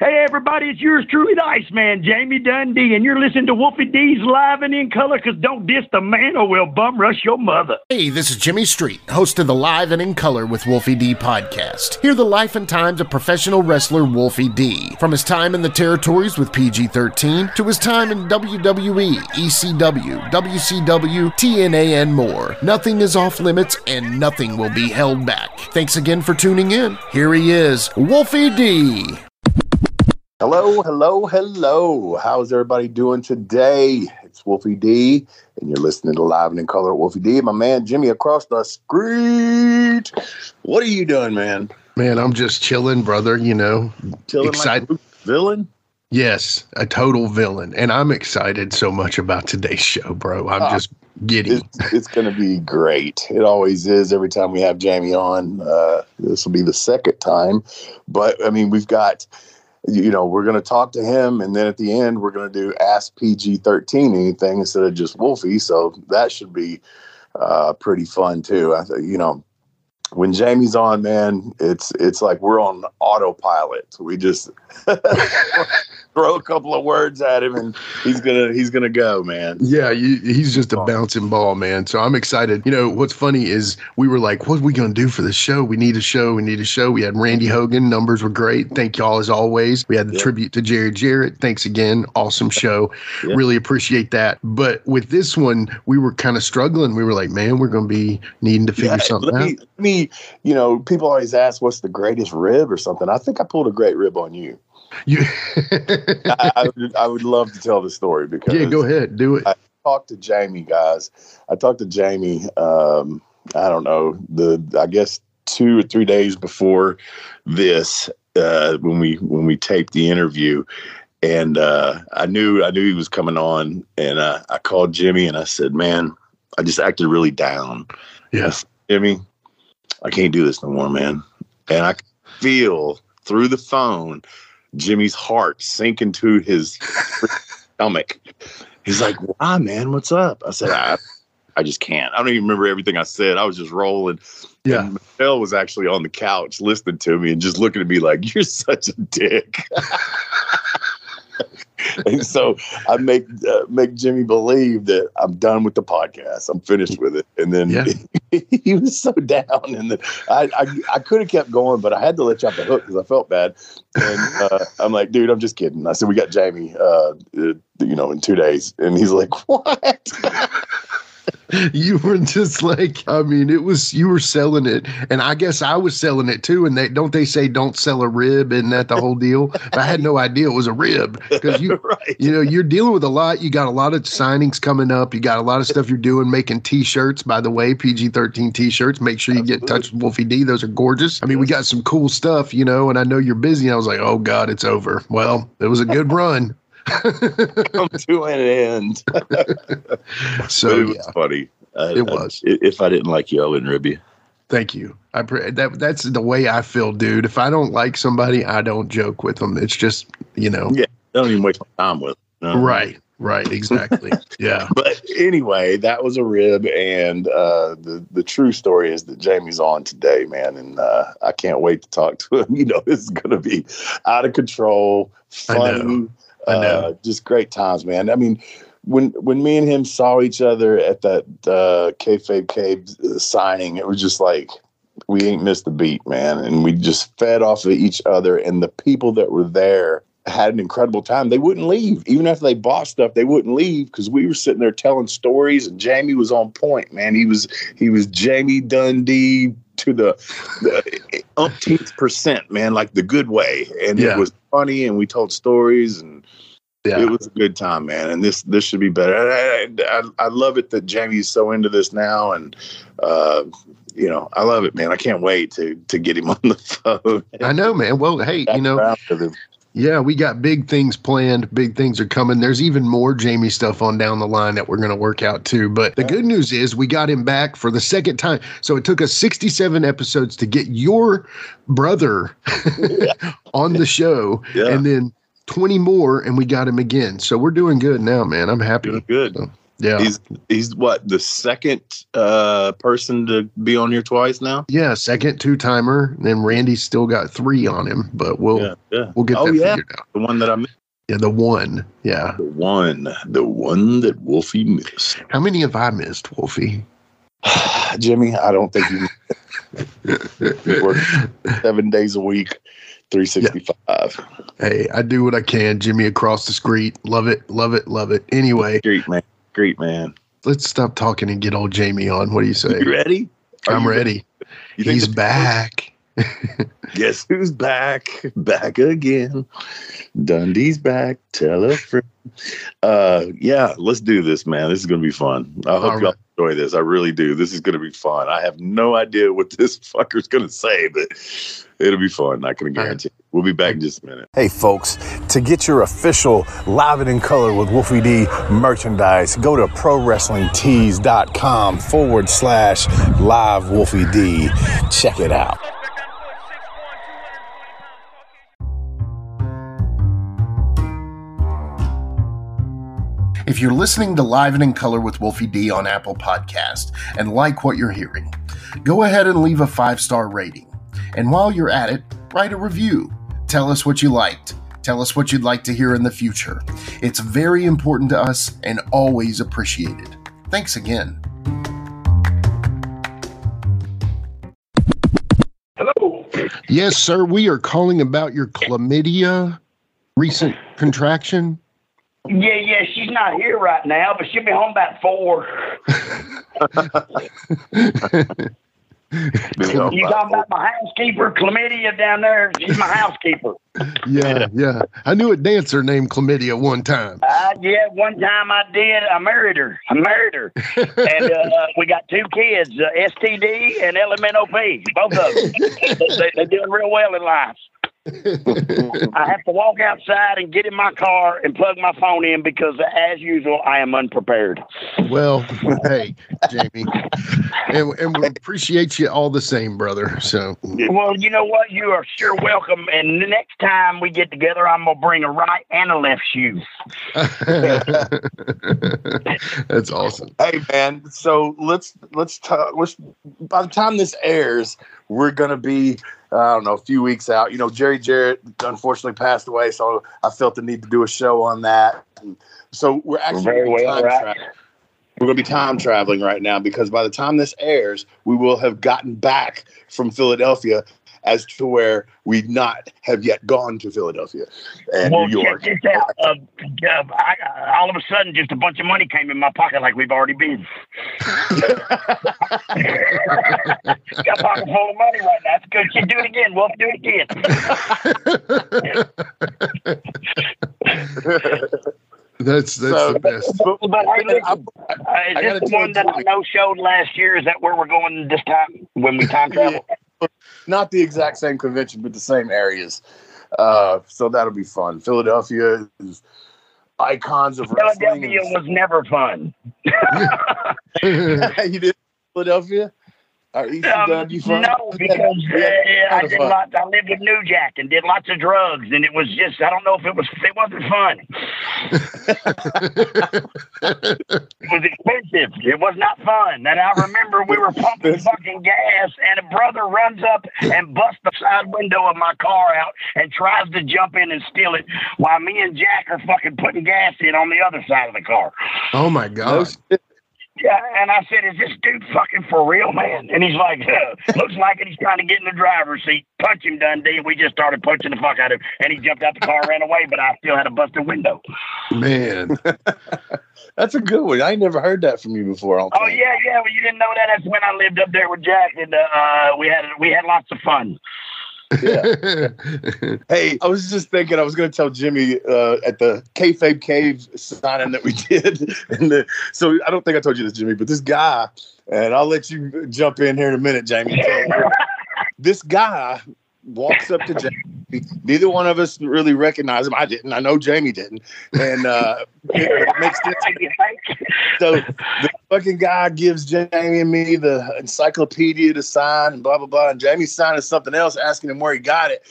Hey, everybody, it's yours truly, the Iceman, Jamie Dundee, and you're listening to Wolfie D's Live and in Color, because don't diss the man or we'll bum rush your mother. Hey, this is Jimmy Street, host of the Live and in Color with Wolfie D podcast. Hear the life and times of professional wrestler Wolfie D. From his time in the territories with PG 13 to his time in WWE, ECW, WCW, TNA, and more. Nothing is off limits and nothing will be held back. Thanks again for tuning in. Here he is, Wolfie D. Hello, hello, hello. How's everybody doing today? It's Wolfie D, and you're listening to Live and in Color with Wolfie D. My man Jimmy across the street. What are you doing, man? Man, I'm just chilling, brother. You know, Chilling excited. like a villain? yes, a total villain, and I'm excited so much about today's show, bro. I'm Ah, just giddy. It's, it's going to be great. It always is every time we have Jamie on. Uh, this will be the second time. But, I mean, we've got, you know, we're going to talk to him, and then at the end, we're going to do Ask PG 13 anything instead of just Wolfie. So that should be uh, pretty fun, too. I you know, when Jamie's on, man, it's it's like we're on autopilot. We just throw a couple of words at him, and he's gonna he's gonna go, man. Yeah, you, he's just a bouncing ball, man. So I'm excited. You know, what's funny is we were like, what are we going to do for the show? We need a show. We need a show. We had Randy Hogan. Numbers were great. Thank y'all as always. We had the Yeah. tribute to Jerry Jarrett. Thanks again. Awesome show. Yeah. Really appreciate that. But with this one, we were kind of struggling. We were like, man, we're going to be needing to figure Yeah, something let out. let me, you know, people always ask what's the greatest rib or something. I think I pulled a great rib on you. You, I, I, would, I would love to tell the story because yeah, go ahead. Do it. I talked to Jamie, guys. I talked to Jamie. Um, I don't know the. I guess two or three days before this, uh, when we when we taped the interview, and uh, I knew I knew he was coming on, and uh, I called Jimmy and I said, "Man, I just acted really down." Yes. Jimmy, I can't do this no more, man. And I feel through the phone Jimmy's heart sink into his stomach. He's like, "Why, man? What's up?" I said, "I, I just can't. I don't even remember everything I said. I was just rolling." Yeah. And Michelle was actually on the couch listening to me and just looking at me like, "You're such a dick." and so I make uh, make Jimmy believe that I'm done with the podcast. I'm finished with it. And then Yeah. he was so down, and then I I, I could have kept going, but I had to let you off the hook because I felt bad. And uh, I'm like, dude, I'm just kidding. I said we got Jamie, uh, uh, you know, in two days, and he's like, what? you were just like i mean it was you were selling it. And i guess i was selling it too. And they don't they say don't sell a rib isn't that the whole deal? But i had no idea it was a rib. Because you right. you know you're dealing with a lot. You got a lot of signings coming up. You got a lot of stuff you're doing making t-shirts by the way pg-13 t-shirts. Make sure you get in touch with wolfie d. Those are gorgeous. I mean we got some cool stuff you know and i know you're busy. And i was like oh god it's over. Well it was a good run Come to an end. so it yeah was funny. I- It I- was. if I didn't like you, I wouldn't rib you. Thank you. I pre- that that's the way I feel, dude. If I don't like somebody, I don't joke with them. It's just you know. Yeah. Don't even waste my time with. it. No. Right. Right. Exactly. yeah. But anyway, that was a rib, and uh, the the true story is that Jamie's on today, man, and uh, I can't wait to talk to him. You know, this is going to be out of control, I funny, I know. Uh, just great times, man. I mean, when when me and him saw each other at that uh, kayfabe cave uh, signing, it was just like we ain't missed a beat, man, and we just fed off of each other, and the people that were there had an incredible time. They wouldn't leave. Even after they bought stuff, they wouldn't leave because we were sitting there telling stories and Jamie was on point, man. He was he was Jamie Dundee to the, the umpteenth percent, man, like the good way. And Yeah. it was funny and we told stories and Yeah. it was a good time, man. And this this should be better. I, I, I love it that Jamie's so into this now and uh you know, I love it, man. I can't wait to to get him on the phone. I know, man. Well, hey, you know, Back around to the- yeah, we got big things planned. Big things are coming. There's even more Jamie stuff on down the line that we're going to work out too. But the good news is we got him back for the second time. So it took us 67 episodes to get your brother on the show, Yeah. and then 20 more, and we got him again. So we're doing good now, man. I'm happy. Doing good. So, Yeah. He's he's what the second uh, person to be on here twice now. yeah, second two timer. Then Randy's still got three on him, but we'll yeah, yeah. we'll get oh that yeah, figured out. the one that I missed. Yeah, the one. Yeah. The one, the one that Wolfie missed. How many have I missed, Wolfie? Jimmy, I don't think you you work seven days a week, three sixty five. Hey, I do what I can. Jimmy across the street. Love it. Love it. Love it. Anyway, Street man, street man. let's stop talking and get old Jamie on. What do you say? You ready? Are I'm you ready. Think He's back. Guess who's back? Back again. Dundee's back. Tell a friend. Uh, yeah, let's do this, man. This is gonna be fun. I hope All y'all enjoy this. I really do. This is gonna be fun. I have no idea what this fucker's gonna say, but it'll be fun. I can guarantee. We'll be back in just a minute. Hey, folks, to get your official Live It in Color with Wolfie D merchandise, go to ProWrestlingTees.com forward slash live Wolfie D. Check it out. If you're listening to Live and in Color with Wolfie D on Apple Podcast and like what you're hearing, go ahead and leave a five star rating. And while you're at it, write a review. Tell us what you liked. Tell us what you'd like to hear in the future. It's very important to us and always appreciated. Thanks again. Hello. Yes, sir. We are calling about your chlamydia recent contraction. Yeah, yeah, she's not here right now, but she'll be home about four. You talking about my housekeeper, Chlamydia, down there? She's my housekeeper. Yeah, yeah. I knew a dancer named chlamydia one time. Uh, yeah, one time I did. I married her. I married her, and uh, we got two kids, uh, STD and LMNOP. Both of them. they, they're doing real well in life. I have to walk outside and get in my car and plug my phone in because, as usual, I am unprepared. Well, hey, Jamie, and, and we appreciate you all the same, brother. So, Well, you know what? You are sure welcome. And the next time we get together, I'm gonna bring a right and a left shoe. that's awesome. Hey man, so let's let's talk. Let's by the time this airs, we're gonna be I don't know a few weeks out. You know, Jerry Jarrett unfortunately passed away, so I felt the need to do a show on that. And so we're actually Very gonna well, time right. tra- we're going to be time traveling right now because by the time this airs, we will have gotten back from Philadelphia as to where we not have yet gone to Philadelphia and well, New York. check this out. Uh, uh, I, uh, all of a sudden, just a bunch of money came in my pocket like we've already been. Got a pocket full of money right now. That's good. You do it again. Wolf, do it again. That's that's So- the best. But- But hey, listen, I- uh, I is this the one that I Jimmy- know showed last year? Is that where we're going this time when we time travel? Not the exact same convention, but the same areas. Uh, so that'll be fun. Philadelphia is icons of wrestling. Philadelphia was never fun. you did Philadelphia? Are you Um, done? You fun? no, because uh, I did lots. I lived with New Jack and did lots of drugs, and it was just I don't know if it was it wasn't fun. It was expensive. It was not fun. And I remember we were pumping fucking gas, and a brother runs up and busts the side window of my car out and tries to jump in and steal it, while me and Jack are fucking putting gas in on the other side of the car. Oh my No god. shit. Yeah, and I said, "Is this dude fucking for real, man?" And he's like, "Looks like it. He's trying to get in the driver's seat. Punch him, Dundee." And we just started punching the fuck out of him, and he jumped out the car, and ran away. But I still had a busted window. Man. That's a good one. I ain't never heard that from you before. Oh yeah, yeah. Well, you didn't know that. That's when I lived up there with Jack, and uh, we had we had lots of fun. Hey, I was just thinking I was going to tell Jimmy uh, at the kayfabe cave signing that we did. And the, so I don't think I told you this, Jimmy, but this guy, and I'll let you jump in here in a minute, Jamie. this guy walks up to Jamie. Neither one of us really recognize him. I didn't. I know Jamie didn't. And uh, it, makes sense. So the fucking guy gives Jamie and me the encyclopedia to sign and blah blah blah. And Jamie's signing something else, asking him where he got it.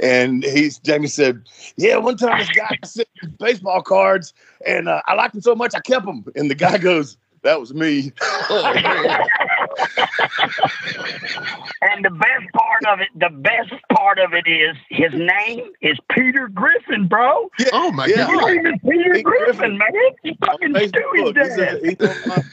And he's Jamie said, "Yeah, one time this guy sent baseball cards, and uh, I liked them so much I kept them." And the guy goes, "That was me." And the best part of it, the best part of it is his name is Peter Griffin, bro. Oh my Yeah. His god. name is Peter Griffin, Griffin. man. He's fucking Facebook.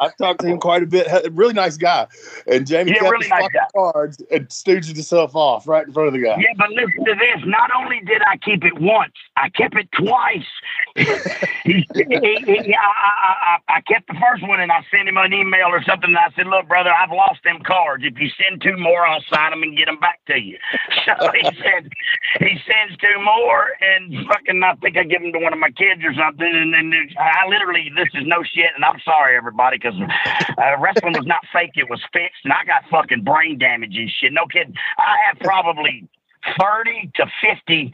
Stewie's He's a- dad. he's on my- I've talked to him quite a bit. Really nice guy. And Jamie Yeah, kept really his nice cards and stooged himself off right in front of the guy. Yeah, but listen to this. Not only did I keep it once, I kept it twice. he, he, he, I, I, I, I kept the first one and I sent him an email or something. And I said, "Look, brother, I've lost them cards. If you send two more, I'll sign them and get them back to you." So he said, he sends two more, and fucking, I think I give them to one of my kids or something. And then I literally, this is no shit, and I'm sorry everybody because uh, wrestling was not fake; it was fixed, and I got fucking brain damage and shit. No kidding. I have probably 30 to 50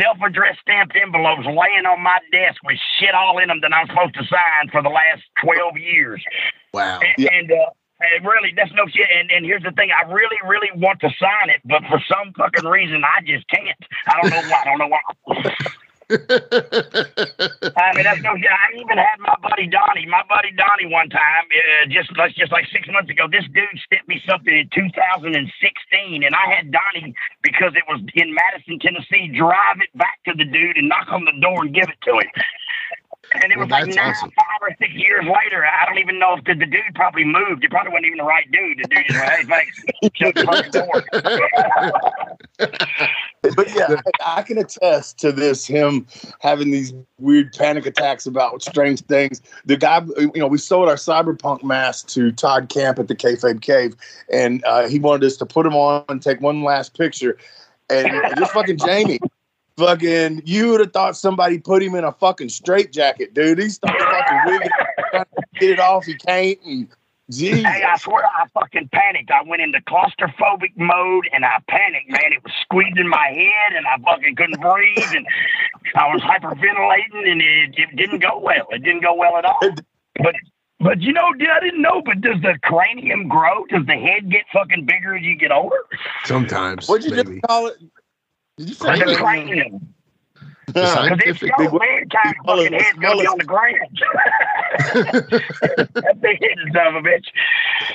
self-addressed stamped envelopes laying on my desk with shit all in them that I'm supposed to sign for the last 12 years. Wow. And, Yeah. and uh, and really, that's no shit. And, and here's the thing: I really, really want to sign it, but for some fucking reason, I just can't. I don't know why. I don't know why. I mean, that's no. I even had my buddy Donnie, my buddy Donnie, one time, uh, just like just like six months ago. This dude sent me something in 2016, and I had Donnie because it was in Madison, Tennessee. Drive it back to the dude and knock on the door and give it to him. And it Well, was like that's now, awesome. five or six years later. I don't even know if the, the dude probably moved. He probably wasn't even the right dude. The dude just went, "Hey, thanks." Shut the door. But yeah, I, I can attest to this. Him having these weird panic attacks about strange things. The guy, you know, we sold our cyberpunk mask to Todd Camp at the Kayfabe Cave, and uh, he wanted us to put him on and take one last picture. And just fucking Jamie, fucking, you would have thought somebody put him in a fucking straitjacket, dude. He starts fucking wigging, trying to get it off. He can't. And Jesus. Hey, I swear I fucking panicked. I went into claustrophobic mode and I panicked, man. It was squeezing my head and I fucking couldn't breathe and I was hyperventilating and it, it didn't go well. It didn't go well at all. But but you know, dude, I didn't know, but does the cranium grow? Does the head get fucking bigger as you get older? Sometimes. What'd you maybe. just call it? Did you say The Cranium. cranium. The Because it's scientific. so big one. man kind fucking mullet- head's gonna be on the ground. that big head son of a bitch.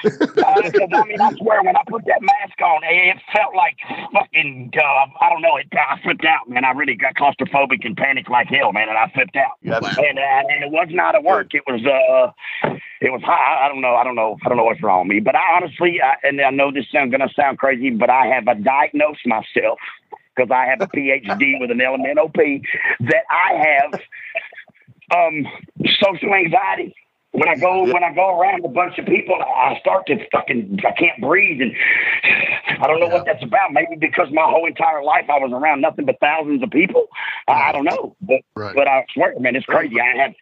Uh, 'cause, I mean, I swear, when I put that mask on, it felt like fucking, uh, I don't know, it, I flipped out, man. I really got claustrophobic and panicked like hell, man, and I flipped out. Yeah, Wow. And, uh, and it was not at work. It was, uh, it was high. I don't know. I don't know. I don't know what's wrong with me. But I honestly, I, and I know this is going to sound crazy, but I have diagnosed myself because I have a PhD with an LMNOP that I have um, social anxiety. When I go when I go around a bunch of people, I start to fucking I can't breathe, and I don't know what that's about. Maybe because my whole entire life I was around nothing but thousands of people. I, I don't know, but Right. but I swear, man, it's crazy. I have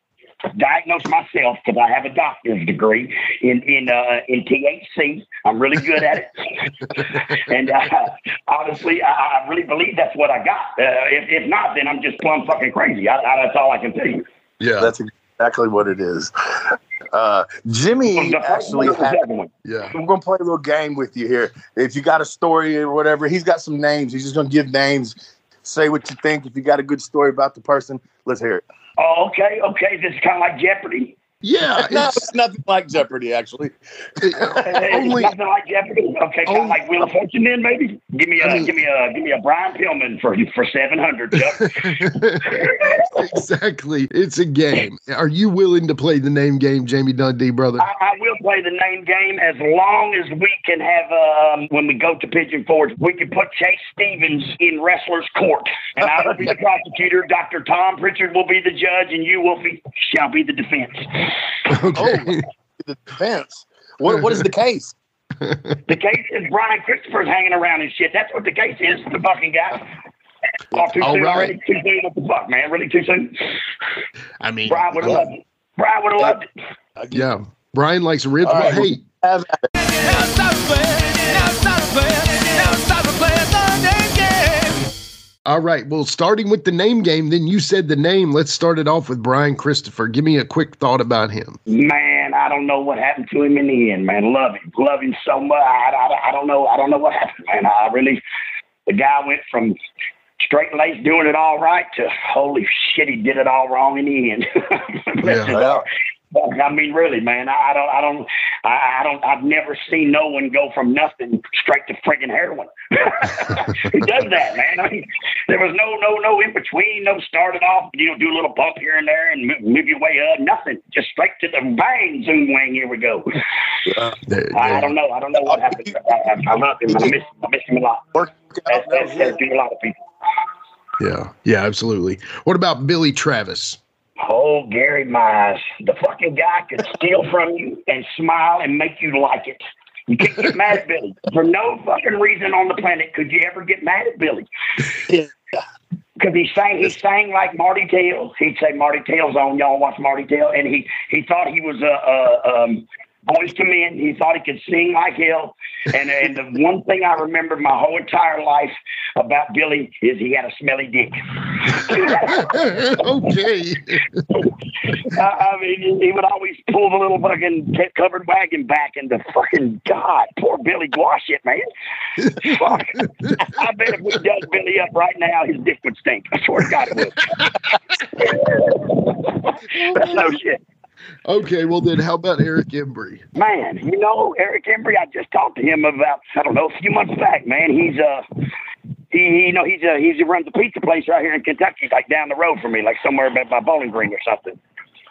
diagnosed myself because I have a doctor's degree in in uh, in THC. I'm really good at it, and uh, honestly, I, I really believe that's what I got. Uh, if if not, then I'm just plumb fucking crazy. I, I, that's all I can tell you. Yeah. That's exactly what it is. Uh, Jimmy actually one or the had, yeah. we're gonna play a little game with you here. If you got a story or whatever, he's got some names. He's just gonna give names. Say what you think. If you got a good story about the person, let's hear it. Oh, okay, okay. This is kind of like Jeopardy. Yeah. no, It's, it's nothing like Jeopardy, actually. It's only nothing like Jeopardy. Okay, kind of like Wheel of Fortune. Then maybe give me a I mean- give me a give me a Brian Pillman for for seven hundred. exactly. It's a game. Are you willing to play the name game, Jamie Dundee, brother? I, I will play the name game as long as we can have um, when we go to Pigeon Forge, we can put Chase Stevens in wrestler's court, and I will be the prosecutor. Dr. Tom Pritchard will be the judge, and you, Wolfie, shall be the defense. Okay. Oh, the defense. What what is the case? The case is Brian Christopher's hanging around and shit. That's what the case is. The fucking guy. Oh, too All soon right. already. Too soon. What the fuck, man? Really too soon. I mean, Brian would have loved it. Brian would have loved it. yeah. Brian likes ribs. All right. hey, Have at all right. Well, starting with the name game, then you said the name. Let's start it off with Brian Christopher. Give me a quick thought about him. Man, I don't know what happened to him in the end, man. Love him. Love him so much. I, I, I don't know. I don't know what happened, man. I really, the guy went from straight laced doing it all right to holy shit, he did it all wrong in the end. Yeah. I mean, really, man. I I don't, I don't, I I don't. I've never seen no one go from nothing straight to friggin' heroin. Who does that, man? I mean, there was no, no, no in between. No started off, you know, do a little bump here and there and move, move your way up. Nothing. Just straight to the bang, zoom, wang. Here we go. There- I, I don't know. I don't know what happened. I, I, I love him. I miss, I miss him a lot. Work As, out as, as do a lot of people. yeah, yeah, absolutely. What about Billy Travis? Oh, Gary Mize, the fucking guy could steal from you and smile and make you like it. You can't get mad at Billy for no fucking reason on the planet. Could you ever get mad at Billy? Because he sang, he sang like Marty Tails. He'd say Marty Tails on y'all watch Marty Tails, and he he thought he was a, a um, boys to men. He thought he could sing like hell. And and the one thing I remember my whole entire life about Billy is he had a smelly dick. okay. I, I mean, he- would always pull the little fucking t- covered wagon back into the fucking God. Poor Billy Gwash it, man. Fuck. I bet if we dug Billy up right now, his dick would stink. I swear to God it would. That's no shit. Okay, well then, how about Eric Embry? Man, you know, Eric Embry, I just talked to him about, I don't know, a few months back, man. He's, uh, he, you know, he's, uh, he's, he runs a pizza place right here in Kentucky, like down the road from me, like somewhere by, by Bowling Green or something.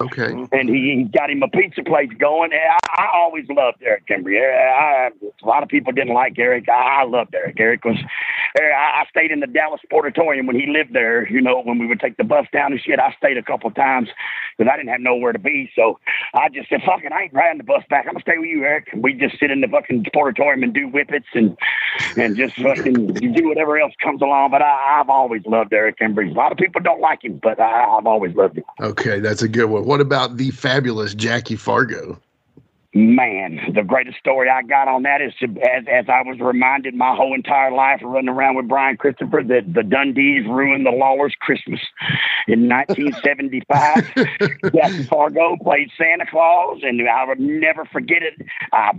Okay. and he, got him a pizza place going. I, I always loved Eric Embry. I, a lot of people didn't like Eric. I, I loved Eric. Eric was. I, I stayed in the Dallas Sportatorium when he lived there. You know, when we would take the bus down and shit. I stayed a couple times because I didn't have nowhere to be. So I just said, "Fucking, I ain't riding the bus back. I'm gonna stay with you, Eric." And we just sit in the fucking Sportatorium and do whippets and and just fucking do whatever else comes along. But I, I've always loved Eric Embry. A lot of people don't like him, but I, I've always loved him. Okay, that's a good one. What about the fabulous Jackie Fargo? Man, the greatest story I got on that is as as I was reminded my whole entire life running around with Brian Christopher that the Dundees ruined the Lawlers Christmas in 1975. Jackie Fargo played Santa Claus, and I would never forget it. I,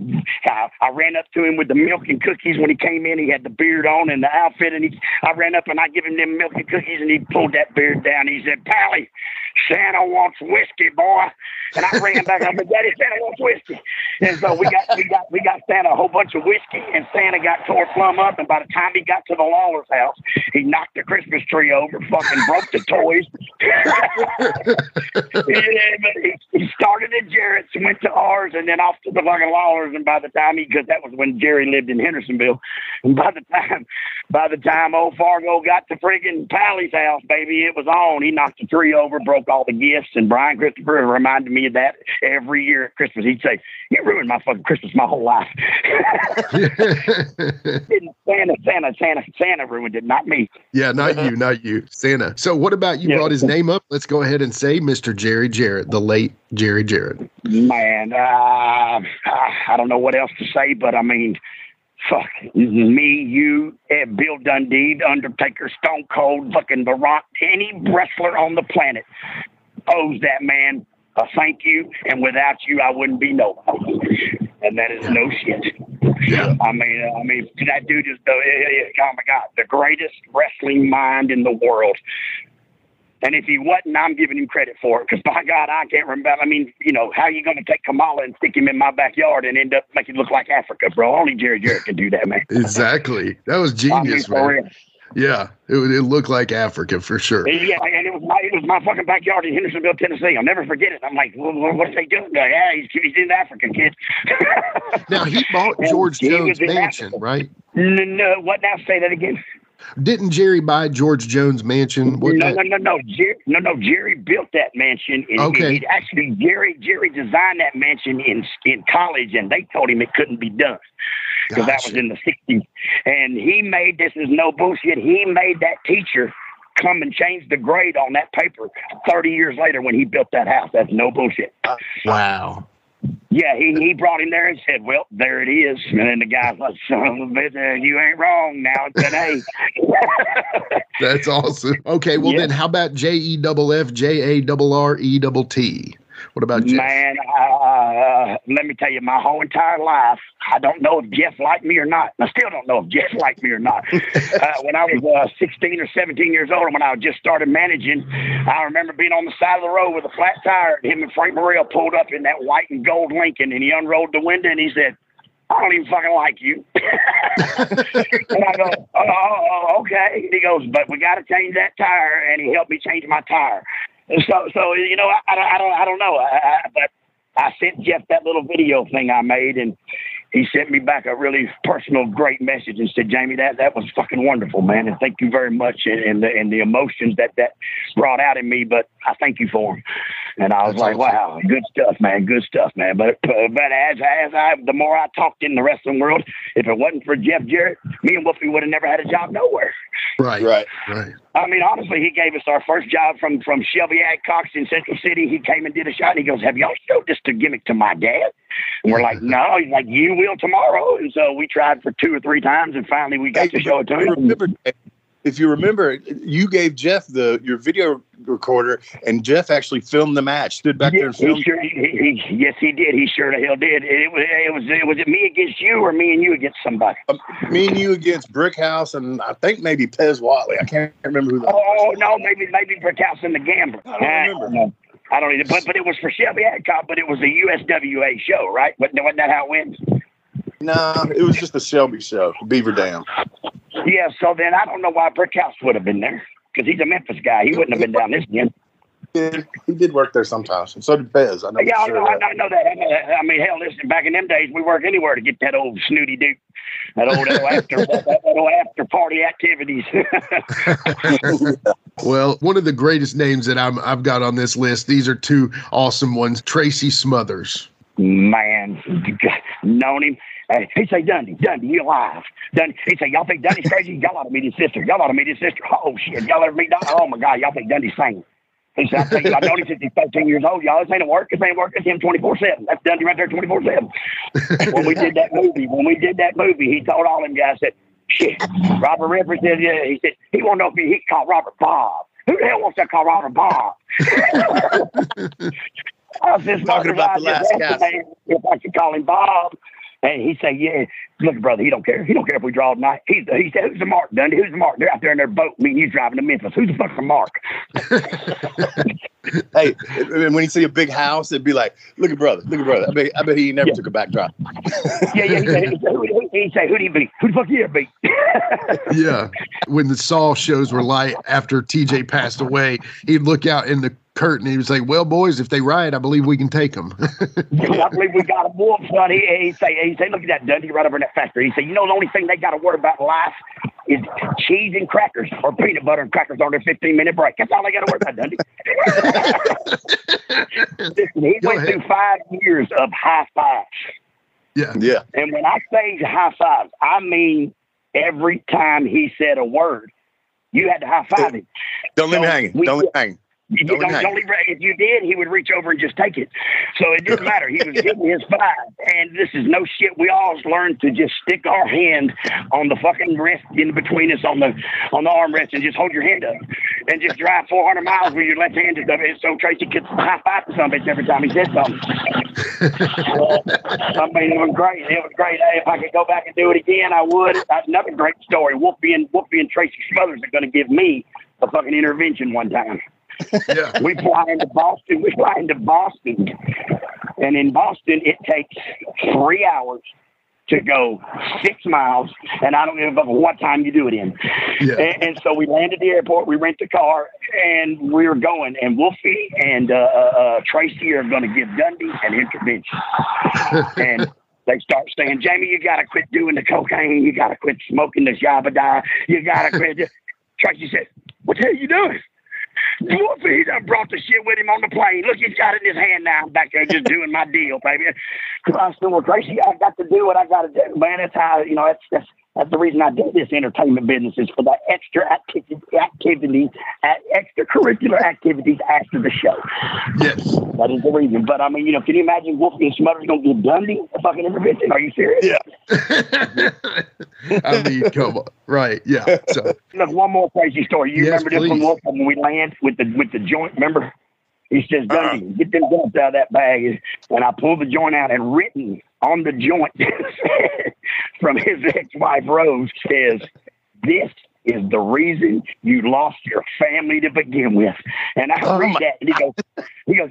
I I ran up to him with the milk and cookies when he came in. He had the beard on and the outfit, and he I ran up and I give him them milk and cookies, and he pulled that beard down. He said, "Pally, Santa wants whiskey, boy." And I ran back. I said, "Daddy, Santa wants whiskey." And so we got we got we got Santa a whole bunch of whiskey, and Santa got tore plumb up. And by the time he got to the Lawler's house, he knocked the Christmas tree over, fucking broke the toys. he, he started at Jarrett's, went to ours, and then off to the fucking Lawlers. And by the time he, because that was when Jerry lived in Hendersonville, and by the time by the time old Fargo got to friggin' Pally's house, baby, it was on. He knocked the tree over, broke all the gifts, and Brian Christopher reminded me of that every year at Christmas. He'd say, "You ruined my fucking Christmas my whole life." Didn't Santa, Santa, Santa, Santa ruined it, not me. yeah, not you, not you, Santa. So, what about you Yeah. brought his name up? Let's go ahead and say Mr. Jerry Jarrett, the late Jerry Jarrett. Man, uh, I don't know what else to say, but I mean, fuck me, you, eh, Bill Dundee, The Undertaker, Stone Cold, fucking The Rock, any wrestler on the planet owes that man a thank you, and without you, I wouldn't be nobody. And that is no shit. I mean, uh, I mean, that dude is the oh my god, the greatest wrestling mind in the world. And if he wasn't, I'm giving him credit for it. Because by God, I can't remember. I mean, you know, how you going to take Kamala and stick him in my backyard and end up making it look like Africa, bro? Only Jerry Jarrett can do that, man. Exactly. That was I mean, genius, man. real. Yeah, it, it looked like Africa for sure. Yeah, and it was my it was my fucking backyard in Hendersonville, Tennessee. I'll never forget it. I'm like, well, what what they doing? Like, yeah, he's, he's in Africa, kid. Now he bought George Jones' mansion, Africa. right? no, no, what now? Say that again. Didn't Jerry buy George Jones' mansion? What No, no, no, no. Jerry, no, no. Jerry built that mansion. In, Okay. in- actually, Jerry Jerry designed that mansion in in college, and they told him it couldn't be done because that was in the '60s. And he made this is no bullshit. He made that teacher come and change the grade on that paper 30 years later when he built that house. That's no bullshit. Wow. Yeah, he, he brought him there and said, "Well, there it is." And then the guy's like, "Son of a bitch, uh, you ain't wrong." Now today. That's awesome. Okay, well Yeah. then how about J E double F J A double R E double T? What about Jeff? Man, uh, let me tell you, my whole entire life, I don't know if Jeff liked me or not. I still don't know if Jeff liked me or not. uh, when I was uh, 16 or 17 years old, when I just started managing, I remember being on the side of the road with a flat tire. And him and Frank Morrell pulled up in that white and gold Lincoln, and he unrolled the window and he said, I don't even fucking like you. and I go, oh, oh, oh, okay. He goes, but we got to change that tire. And he helped me change my tire. So, so you know, I, I, I don't, I don't know. I, I, but I sent Jeff that little video thing I made, and he sent me back a really personal, great message and said, Jamie, that that was fucking wonderful, man, and thank you very much, and, and the and the emotions that that brought out in me. But I thank you for him. And I was That's like, awesome. wow, good stuff, man, good stuff, man. But uh, but as as I the more I talked in the wrestling world, if it wasn't for Jeff Jarrett, me and Wolfie would have never had a job nowhere. Right. Right. Right. I mean, honestly, he gave us our first job from from Shelby Adcox in Central City. He came and did a shot, and he goes, "Have y'all showed this to gimmick to my dad?" And we're like, "No." He's like, "You will tomorrow." And so we tried for two or three times, and finally we got Hey, to show it to him. remember, if you remember, you gave Jeff the your video recorder, and Jeff actually filmed the match. Stood back there Yeah, and he filmed. sure, he, he, yes, he did. He sure the hell did. It was, it was, it was it me against you or me and you against somebody? Um, me and you against Brickhouse, and I think maybe Pez Whatley. I can't remember who. The Oh, oh no, maybe maybe Brickhouse and the Gambler. I don't remember. know. I don't either. But but it was for Shelby Adcock, but it was a USWA show, right? Wasn't, wasn't that how it went? No, it was just a Shelby show, Beaver Dam. Yeah, so then I don't know why Brickhouse would have been there because he's a Memphis guy. He wouldn't have been down this end. He did, he did work there sometimes, and so did Pez. I know. Yeah, I know, sure I know, I know that. I know that. I mean, hell, listen, back in them days, we work anywhere to get that old snooty dude, that old, that old after, that, that old after party activities. Well, one of the greatest names that I'm, I've got on this list. These are two awesome ones. Tracy Smothers. Man, known him. Hey, he say, Dundee, Dundee, you alive? Dundee, he say, y'all think Dundee's crazy? Y'all ought to meet his sister. Y'all ought to meet his sister. Oh shit, y'all ever meet Dundee? Oh my God, y'all think Dundee's sane? He said, I tell you, I since he's 13 years old. Y'all, this ain't a work. This ain't work. It's him 24 7. That's Dundee right there 24 7. When we did that movie, when we did that movie, he told all them guys that, shit, Robert Redford said, yeah, he said, he won't know if he, he called Robert Bob. Who the hell wants to call Robert Bob? I was just Talking about the last cast. If I could call him Bob. And he said, "Yeah, look, brother, he don't care. He don't care if we draw tonight. He's the, he said, who's the Mark Dundee? Who's the Mark? They're out there in their boat. Me and you driving to Memphis. Who's the fucking Mark? Hey, and when you see a big house, it'd be like, "Look at brother, look at brother." I bet, I bet he never Yeah. took a back drop. Yeah, yeah. He said, he said, who, who, he said, who do you beat? Who the fuck you ever beat? Yeah. When the Saw shows were light after TJ passed away, he'd look out in the curtain. He would say, Well, boys, if they riot, I believe we can take them. I believe we got a wolf, son. He, he say, he say, look at that Dundee right over in that factory. He said, you know, the only thing they got to worry about in life is cheese and crackers or peanut butter and crackers on their 15 minute break. That's all they got to worry about, Dundee. Listen, he Go went ahead. through five years of high fives. yeah. Yeah, And when I say high fives, I mean every time he said a word, you had to high five him. don't leave me So hanging. Don't leave me hanging. You oh, Don't don't, don't leave, if you did, he would reach over and just take it. So it didn't matter. He was getting his five. And this is no shit. We all learned to just stick our hand on the fucking wrist in between us on the on the armrest and just hold your hand up and just drive 400 miles with your left hand. to the- So Tracy could high five to some bitch every time he said something. I mean, it was great. It was great. Hey, if I could go back and do it again, I would. That's another great story. Wolfie and Wolfie and Tracy Smothers are going to give me a fucking intervention one time Yeah. we fly into Boston. We fly into Boston, and in Boston it takes three hours to go six miles, and I don't give a fuck what time you do it in. Yeah. And, and so we land at the airport. We rent the car, and we were going. And Wolfie and uh, uh, uh, Tracy are going to give Dundee an intervention, and. They start saying, Jamie, you got to quit doing the cocaine. You got to quit smoking the Jabba You got to quit. Tracy said, What the hell you doing? Wolfie, he done brought the shit with him on the plane. Look, he's got it in his hand now. I'm back there just doing my deal, baby. Cause I said, well, Tracy, I got to do what I got to do, man. That's how, you know, that's, that's, that's the reason I did this entertainment business is for the extra activity, activities, a- extracurricular activities after the show. Yes. That is the reason. But I mean, you know, can you imagine Wolfie and Smothers gonna give Dundee a fucking intervention? Are you serious? Yeah. I mean, come on. Right. Yeah. So, Look, one more crazy story. You Yes, remember this please. Wolf, when we land with the with the joint? Remember? He says, Dundee, uh-huh. get them joints out of that bag. And I pulled the joint out and written on the joint from his ex-wife Rose says, This is the reason you lost your family to begin with. And I Oh, read my- that and he goes, he goes,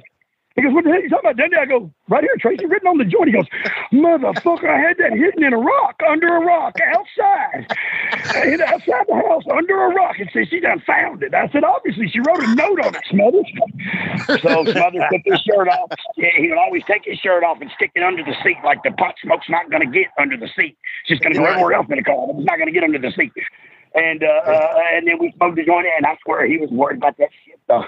he goes, what the hell are you talking about, Dundee? I go, right here, Tracy, written on the joint. He goes, motherfucker, I had that hidden in a rock, under a rock, outside. Hid outside the house, under a rock. And said, she done found it. I said, obviously, she wrote a note on it, Smothers. So Smothers took his shirt off. Yeah, he would always take his shirt off and stick it under the seat like the pot smoke's not going to get under the seat. It's just going to go everywhere else in the car, but it's not going to get under the seat. And uh, uh, and then we smoked the joint, and I swear he was worried about that shit. Though.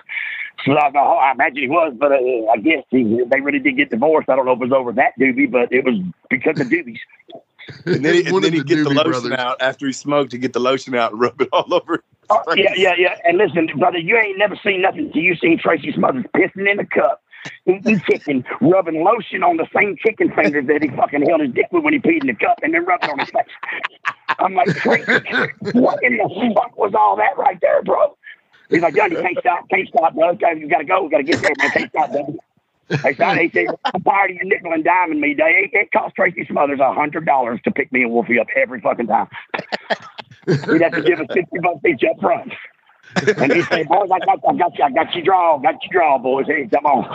So I, I imagine he was, but uh, I guess he, they really did get divorced. I don't know if it was over that doobie, but it was because of doobies. And then, he, and then he'd get the lotion Brothers. out after he smoked to get the lotion out and rub it all over. Oh, yeah, yeah, yeah. And listen, brother, you ain't never seen nothing till you seen Tracy Smothers pissing in a cup, eating chicken, rubbing lotion on the same chicken fingers that he fucking held his dick with when he peed in the cup, and then rubbed it on his face. I'm like, Tracy, what in the fuck was all that right there, bro? He's like, Johnny, can't stop, can't stop, bro. Okay, you gotta go, we gotta get there, man. Can't stop, bro. Hey, son, he said, I'm tired of you nickel and diming me, Dave. It cost Tracy Smothers a hundred dollars to pick me and Wolfie up every fucking time. He'd have to give us fifty bucks each up front. And he said, boys, I got, I got you, I got you draw, got you draw, boys. Hey, come on.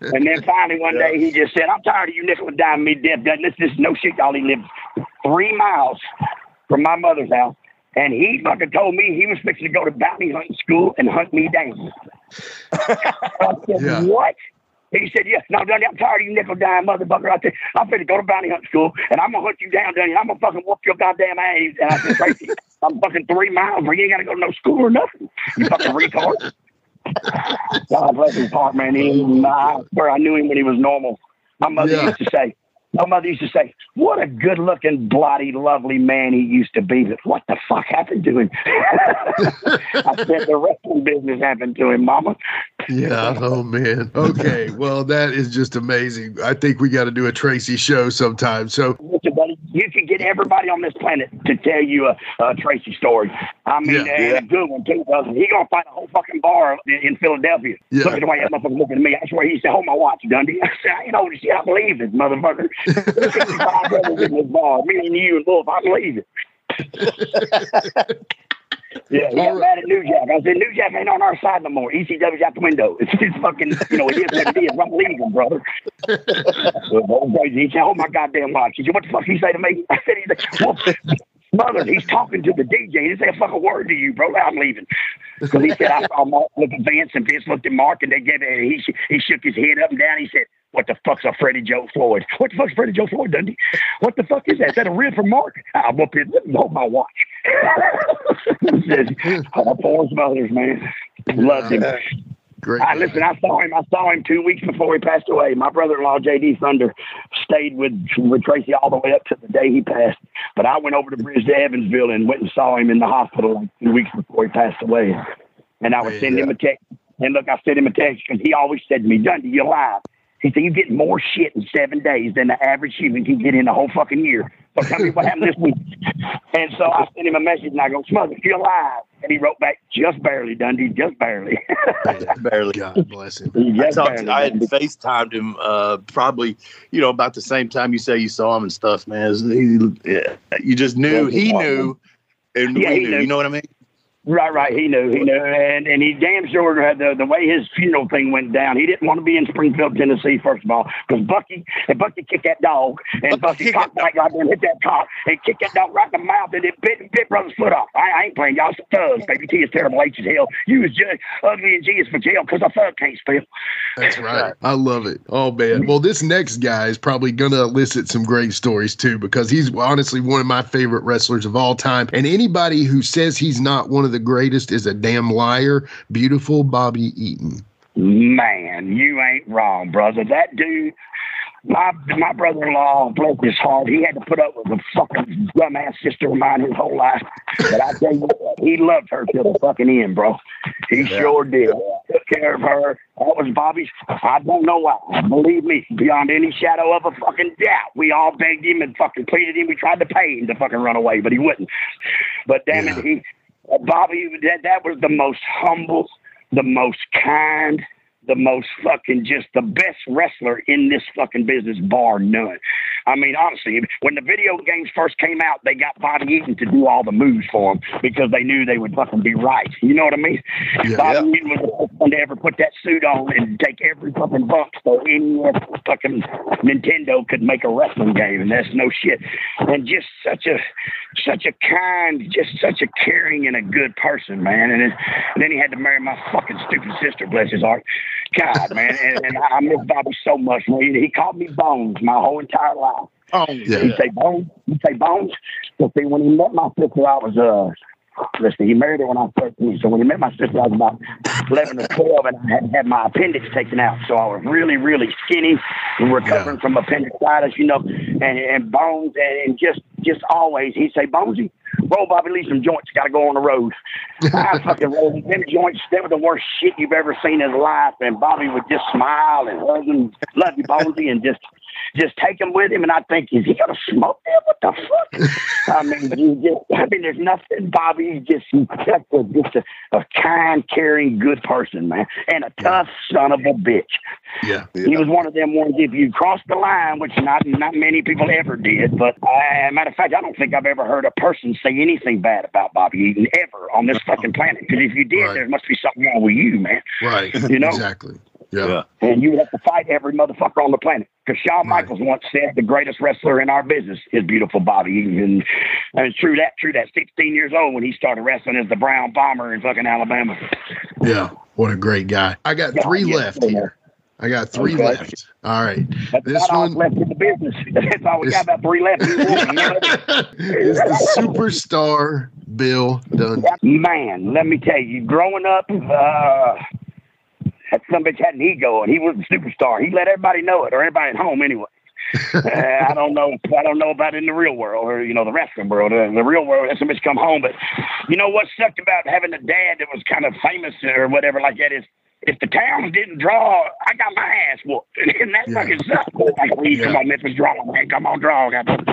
And then finally one day he just said, I'm tired of you nickel and diming me, deaf. This, is no shit, y'all. He lived three miles from my mother's house. And he fucking told me he was fixing to go to bounty hunting school and hunt me down. I said, Yeah. what? He said, yeah, no, Dunny, I'm tired of you nickel dime motherfucker. I said, I'm finna go to bounty hunt school and I'm gonna hunt you down, Dunny. I'm gonna fucking whoop your goddamn ass. And I said, Tracy, I'm fucking three miles where you ain't gotta go to no school or nothing. You fucking retard. God bless his heart, man. He, I swear I knew him when he was normal. My mother Yeah. used to say, my mother used to say, "What a good-looking, bloody, lovely man he used to be." But what the fuck happened to him? I said the wrestling business happened to him, Mama. Yeah. Oh man. Okay. Well, that is just amazing. I think we got to do a Tracy show sometime. So buddy, you could get everybody on this planet to tell you a, a Tracy story. I mean, Yeah. and a good one too. Because he gonna find a whole fucking bar in, in Philadelphia. Yeah. Look at the way that motherfucker looking at me. I swear he said, "Hold my watch, Dundee." I said, "I ain't old shit. I believe this motherfucker." There's 65 brothers in this bar. Me and you and Wolf. I believe it. Yeah, he got mad at New Jack. I said, New Jack ain't on our side no more. ECW's out the window. It's, it's fucking, you know, it is what it is. I'm leaving, brother. well, old crazy. He said, oh my goddamn watch. He said, what the fuck he say to me? I said, he's like, well, mother, he's talking to the DJ. He didn't say a fucking word to you, bro. I'm leaving. Because he said, I saw Mark look at Vince and Vince looked at Mark and they gave it, he, he shook his head up and down. He said, what the fuck's a Freddie Joe Floyd? What the fuck's Freddie Joe Floyd, Dundee? What the fuck is that? Is that a rib from Mark? I'll whoop it. Let me hold my watch. he said, oh, poor mothers, man. Loved him. Great. I listen. I saw him. I saw him two weeks before he passed away. My brother-in-law, J.D. Thunder, stayed with with Tracy all the way up to the day he passed. But I went over to Bridge to Evansville and went and saw him in the hospital like two weeks before he passed away. And I would send him a text. And look, I sent him a text because he always said to me, "Dundee, you're alive." He said, "You get more shit in seven days than the average human can get in a whole fucking year." So tell me what happened this week. And so I sent him a message and I go, "Smother, you're alive." And he wrote back, "Just barely, Dundee, just barely." Barely. God bless him. I, talked, barely, I had Dundee. FaceTimed him uh, probably, you know, about the same time you say you saw him and stuff, man. He- yeah, you just knew, he knew, and Yeah, we he knew. knew. You know what I mean? Right, right. He knew, he knew, and and he damn sure had the the way his funeral thing went down. He didn't want to be in Springfield, Tennessee, first of all, because Bucky and Bucky kicked that dog, and Bucky kicked cocked that goddamn hit that cock and kicked that dog right in the mouth, and it bit bit brother's foot off. I, I ain't playing y'all some thugs, baby. T is terrible, H is hell. You is just ugly and G is for jail because a thug can't spell. That's right. I love it. Oh man. Well, this next guy is probably gonna elicit some great stories too, because he's honestly one of my favorite wrestlers of all time. And anybody who says he's not one of the greatest is a damn liar. Beautiful Bobby Eaton. Man, you ain't wrong, brother. That dude, my my brother-in-law, bless his heart, he had to put up with a fucking dumbass sister of mine his whole life. But I tell you what, he loved her till the fucking end, bro. He sure did. Took care of her. That was Bobby's. I don't know why. Believe me, beyond any shadow of a fucking doubt, we all begged him and fucking pleaded him. We tried to pay him to fucking run away, but he wouldn't. But damn Yeah. it, he Bobby, that that was the most humble the most kind, the most fucking just the best wrestler in this fucking business, bar none. I mean, honestly, when the video games first came out, they got Bobby Eaton to do all the moves for them because they knew they would fucking be right. You know what I mean? Yeah. Bobby Eaton was the first one to ever put that suit on and take every fucking bump so any fucking Nintendo could make a wrestling game, and that's no shit. And just such a such a kind, just such a caring and a good person, man. And, then and then he had to marry my fucking stupid sister, bless his heart. God, man, and, and I miss Bobby so much. Man. He, he called me Bones my whole entire life. Oh, Yeah. He say Bones. He say Bones. So see, when he met my sister, I was uh. Let's see, he married her when I was 13. So when he met my sister, I was about 11 or 12, and I had had my appendix taken out. So I was really, really skinny and recovering from appendicitis, you know, and, and bones, and, and just just always, he'd say, Bonesy, roll Bobby Lee some joints, got to go on the road. I fucking rolled them joints. They were the worst shit you've ever seen in life. And Bobby would just smile and hug him, love you, Bonesy, and just just take him with him. And I think, is he gonna smoke them? What the fuck? I mean, you just, I mean, there's nothing. Bobby He's just he's such a just a, a kind, caring, good person, man, and a tough son of a bitch. Yeah. He was one of them ones. If you cross the line, which not not many people ever did, but uh, matter of fact, I don't think I've ever heard a person say anything bad about Bobby Eaton ever on this fucking planet. Because if you did, Right. there must be something wrong with you, man. Right. You know? Exactly. Yeah. Yeah. And you would have to fight every motherfucker on the planet. Because Shawn Right. Michaels once said the greatest wrestler in our business is beautiful Bobby And, and it's true that, true that. 16 years old when he started wrestling as the Brown Bomber in fucking Alabama. Yeah. What a great guy. I got Yeah, three yeah, left yeah. here. I got three Okay. left. All right. That's This about all one- left in the business. That's all we This- got about three left. You know? it's the superstar Bill Dundee. Man, let me tell you, growing up, uh, that some bitch had an ego, and he was a superstar. He let everybody know it, or everybody at home anyway. uh, I don't know. I don't know about in the real world, or you know, the wrestling world. Uh, the real world, that some bitch come home, but you know what sucked about having a dad that was kind of famous or whatever like that is. If the towns didn't draw, I got my ass whooped, and that Yeah. fucking sucked. Like, please, come Yeah. on, Memphis, draw, man, come on, draw. Goddamn.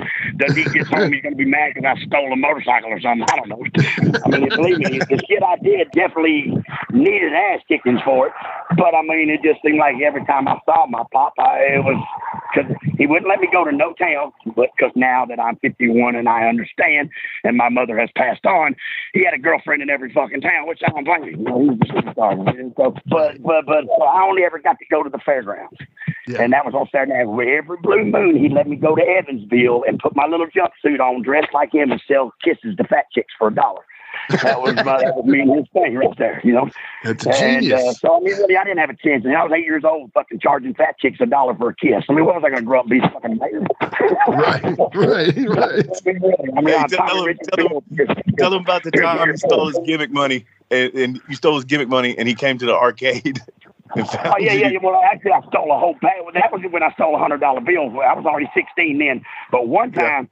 he gets home, he's gonna be mad because I stole a motorcycle or something. I don't know. I mean, believe me, the shit I did definitely needed ass kickings for it. But I mean, it just seemed like every time I saw my pop, I, it was because he wouldn't let me go to no town. But because now that I'm 51 and I understand, and my mother has passed on, he had a girlfriend in every fucking town, which I don't blame him. You know, he was a superstar. So, but but but so I only ever got to go to the fairgrounds. Yeah. And that was on Saturday night. Every blue moon, he'd let me go to Evansville and put my little jumpsuit on, dress like him, and sell kisses to fat chicks for a dollar. That was my, that was me and his thing right there, you know. That's a And uh, genius. so I mean, really, I didn't have a chance. And I was eight years old, fucking charging fat chicks a dollar for a kiss. I mean, what was I going to grow up and be fucking mayor? Right, right, right. I mean, really, I mean, Hey, I'm tell Tommy him- Richard tell Bill. Tell him about the time you stole his gimmick money, and, and you stole his gimmick money, and he came to the arcade. And Oh yeah, yeah, yeah. Well, actually, I stole a whole bag. Well, That was when I stole a hundred dollar bill. I was already sixteen then. But one Yeah. time,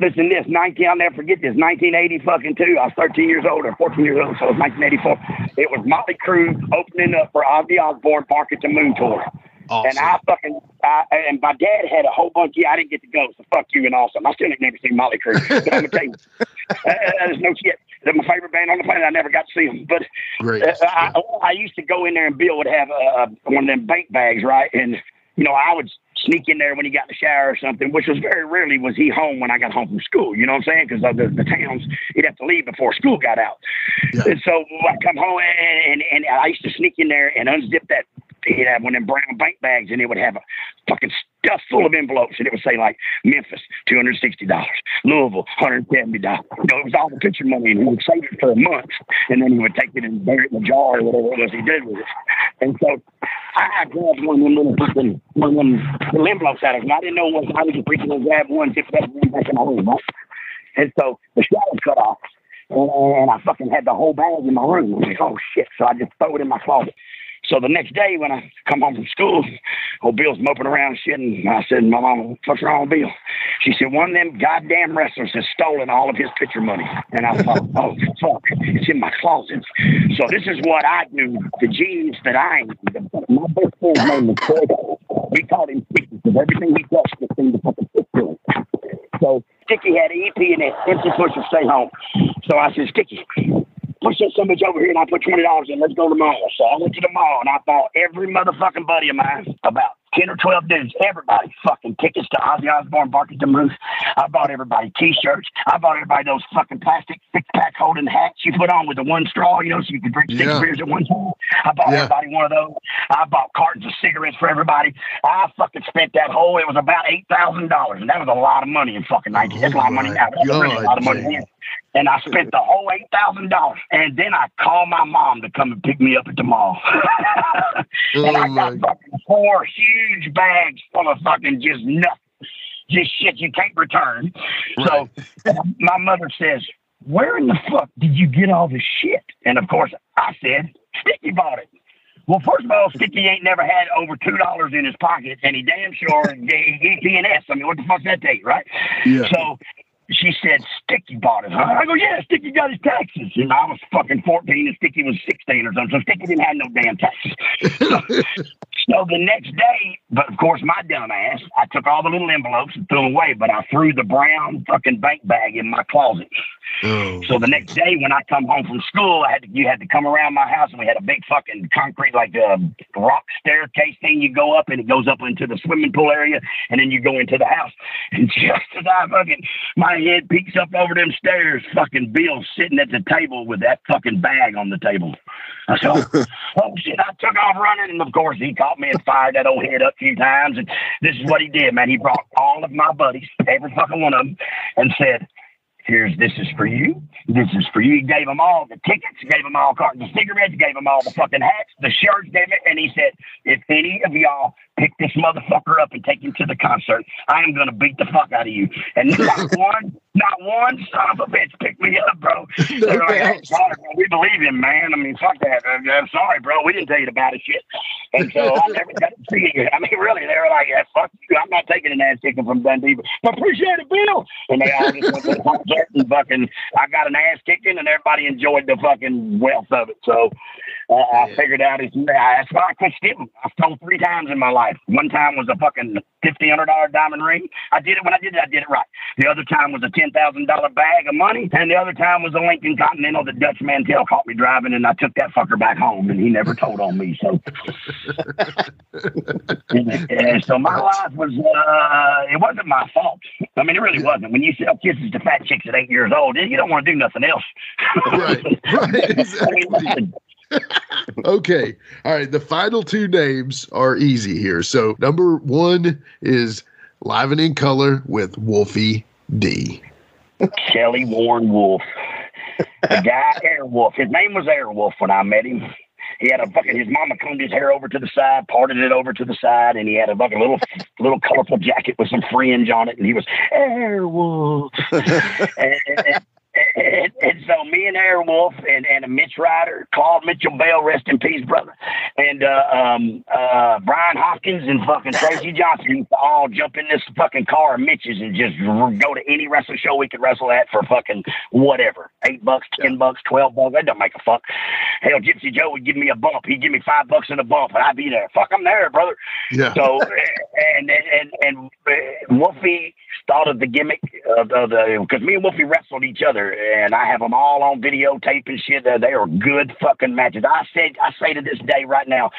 listen, to this nineteen. I'll never forget this. Nineteen eighty fucking two. I was thirteen years old or fourteen years old, so it was nineteen eighty four. It was Motley Crue opening up for Ozzy Osbourne, Bark at the Moon tour. And I fucking I, and my dad had a whole bunch. Yeah, I didn't get to go, so fuck you and awesome. I still ain't never seen Motley Crue. But I'm gonna tell you, uh, uh, there's no shit. They're my favorite band on the planet. I never got to see them, but Great. uh, I, I used to go in there and Bill would have uh, one of them bank bags, right? And you know, I would sneak in there when he got in the shower or something, which was very rarely was he home when I got home from school. You know what I'm saying? Because the, the towns he'd have to leave before school got out. Yeah. And so I come home and, and and I used to sneak in there and unzip that. He'd have one them brown bank bags, and it would have a fucking stuff full of envelopes, and it would say like Memphis, two hundred sixty dollars, Louisville, hundred seventy dollars. You know, it was all the picture money, and he would save it for a month, and then he would take it and bury it in a jar or whatever it was he did with it. And so I grabbed one of them little fucking one of them little envelopes out of him. I didn't know what I was just reaching and grab one, tip that one back in my room. Right? And so the shower cut off. And, and I fucking had the whole bag in my room. I'm like, oh shit. So I just throw it in my closet. So the next day when I come home from school, old Bill's moping around and shit, and I said, My mom, what's wrong with Bill? She said, One of them goddamn wrestlers has stolen all of his picture money. And I thought, Oh, fuck, it's in my closet. So this is what I knew, the genius that I am. My best friend's name was Troy. We called him Sticky because everything he touched just seemed to fucking to him. So Sticky had an EP in it, empty push or stay home. So I said, Sticky, push that some bitch over here and I put twenty dollars in. Let's go to the mall. So I went to the mall and I bought every motherfucking buddy of mine about 10 or 12 dudes, everybody fucking tickets to Ozzy Osbourne, Bark at the Moose. I bought everybody t-shirts. I bought everybody those fucking plastic six pack holding hats you put on with the one straw, you know, so you can drink six Yeah. beers at one time. I bought Yeah. everybody one of those. I bought cartons of cigarettes for everybody. I fucking spent that whole, it was about $8,000. And that was a lot of money in fucking 19. That's a lot of money Oh now. That's really a lot of money. And I spent the whole eight thousand dollars, and then I called my mom to come and pick me up at the mall. and I Oh got fucking four huge bags full of fucking just nothing, just shit you can't return. So my mother says, "Where in the fuck did you get all this shit?" And of course, I said, "Sticky bought it." Well, first of all, Sticky ain't never had over two dollars in his pocket, and he damn sure gave P&S. I mean, what the fuck's that take, right? Yeah. So she said, Sticky bought it, huh? I go, yeah, Sticky got his taxes. And I was fucking 14 and Sticky was 16 or something. So Sticky didn't have no damn taxes. So, so the next day, but of course, my dumb ass, I took all the little envelopes and threw them away, but I threw the brown fucking bank bag in my closet. Oh. So the next day when I come home from school, I had to, you had to come around my house and we had a big fucking concrete like a rock staircase thing you go up and it goes up into the swimming pool area and then you go into the house. And just as I fucking my head peeks up over them stairs, fucking Bill sitting at the table with that fucking bag on the table. I said, oh, oh shit, I took off running and of course he caught me and fired that old head up a few times and this is what he did, man. He brought all of my buddies, every fucking one of them, and said, Here's this is for you. This is for you. He gave them all the tickets, gave them all cartons of cigarettes, gave them all the fucking hats, the shirts, gave it, and he said, if any of y'all pick this motherfucker up and take him to the concert, I am gonna beat the fuck out of you. And not one, not one son of a bitch picked me up, bro. Like, "Hey, sorry, bro. We believe him, man. I mean, fuck that. I'm, I'm sorry, bro. We didn't tell you the baddest shit. And so I never got to see it. I mean, really, they were like, yeah, fuck you. I'm not taking an ass kicking from Dundee, but appreciate it, Bill. And they all just went to the concert and fucking, I got an ass kicking and everybody enjoyed the fucking wealth of it. So uh, I figured out it's, that's why I quit skipping. I've stole three times in my life. One time was a fucking fifty hundred dollar diamond ring. I did it when I did it. I did it right. The other time was a ten thousand dollar bag of money, and the other time was a Lincoln Continental that Dutch Mantell caught me driving, and I took that fucker back home, and he never told on me. So, and so my life was uh, it wasn't my fault. I mean, it really wasn't. When you sell kisses to fat chicks at eight years old, you don't want to do nothing else. Right, right, I mean, exactly. listen, Okay. All right. The final two names are easy here. So number one is Live and in Color with Wolfie D. Kelly Warren Wolf. The guy Airwolf. His name was Airwolf when I met him. He had a fucking his mama combed his hair over to the side, parted it over to the side, and he had a fucking little little colorful jacket with some fringe on it, and he was Airwolf. and, and, and, and so me and Airwolf and, and Mitch Ryder, Claude Mitchell Bell, rest in peace, brother, and uh, um, uh, Brian Hopkins and fucking Tracy Johnson used to all jump in this fucking car of Mitch's and just go to any wrestling show we could wrestle at for fucking whatever, eight bucks, ten bucks, twelve bucks. That don't make a fuck. Hell, Gypsy Joe would give me a bump. He'd give me five bucks in a bump, and I'd be there. Fuck, I'm there, brother. Yeah. So and and and uh, Wolfie started the gimmick of, of the because me and Wolfie wrestled each other, and I have them all on videotape and shit. They they are good fucking matches. I said I say to this day right now.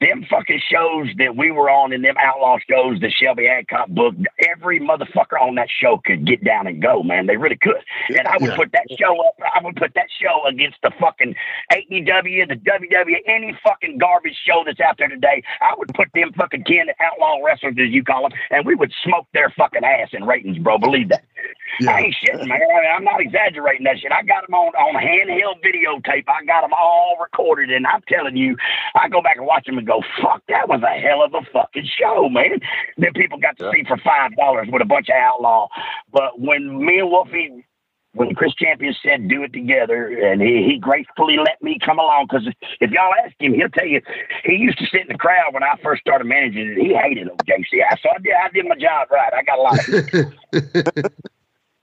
Them fucking shows that we were on in them outlaw shows that Shelby Adcock booked, every motherfucker on that show could get down and go, man. They really could. And I would Yeah. put that show up, I would put that show against the fucking AEW, the WWE, any fucking garbage show that's out there today. I would put them fucking 10 outlaw wrestlers, as you call them, and we would smoke their fucking ass in ratings, bro. Believe that. Yeah. I ain't shitting, man. I mean, I'm not exaggerating that shit. I got them on, on handheld videotape. I got them all recorded, and I'm telling you, I go back and watch them and go, fuck, that was a hell of a fucking show, man. Then people got to see for five dollars with a bunch of outlaw. But when me and Wolfie when Chris Champion said do it together, and he, he gracefully let me come along because if y'all ask him, he'll tell you he used to sit in the crowd when I first started managing it. He hated OJC. I so I did I did my job right. I got a lot of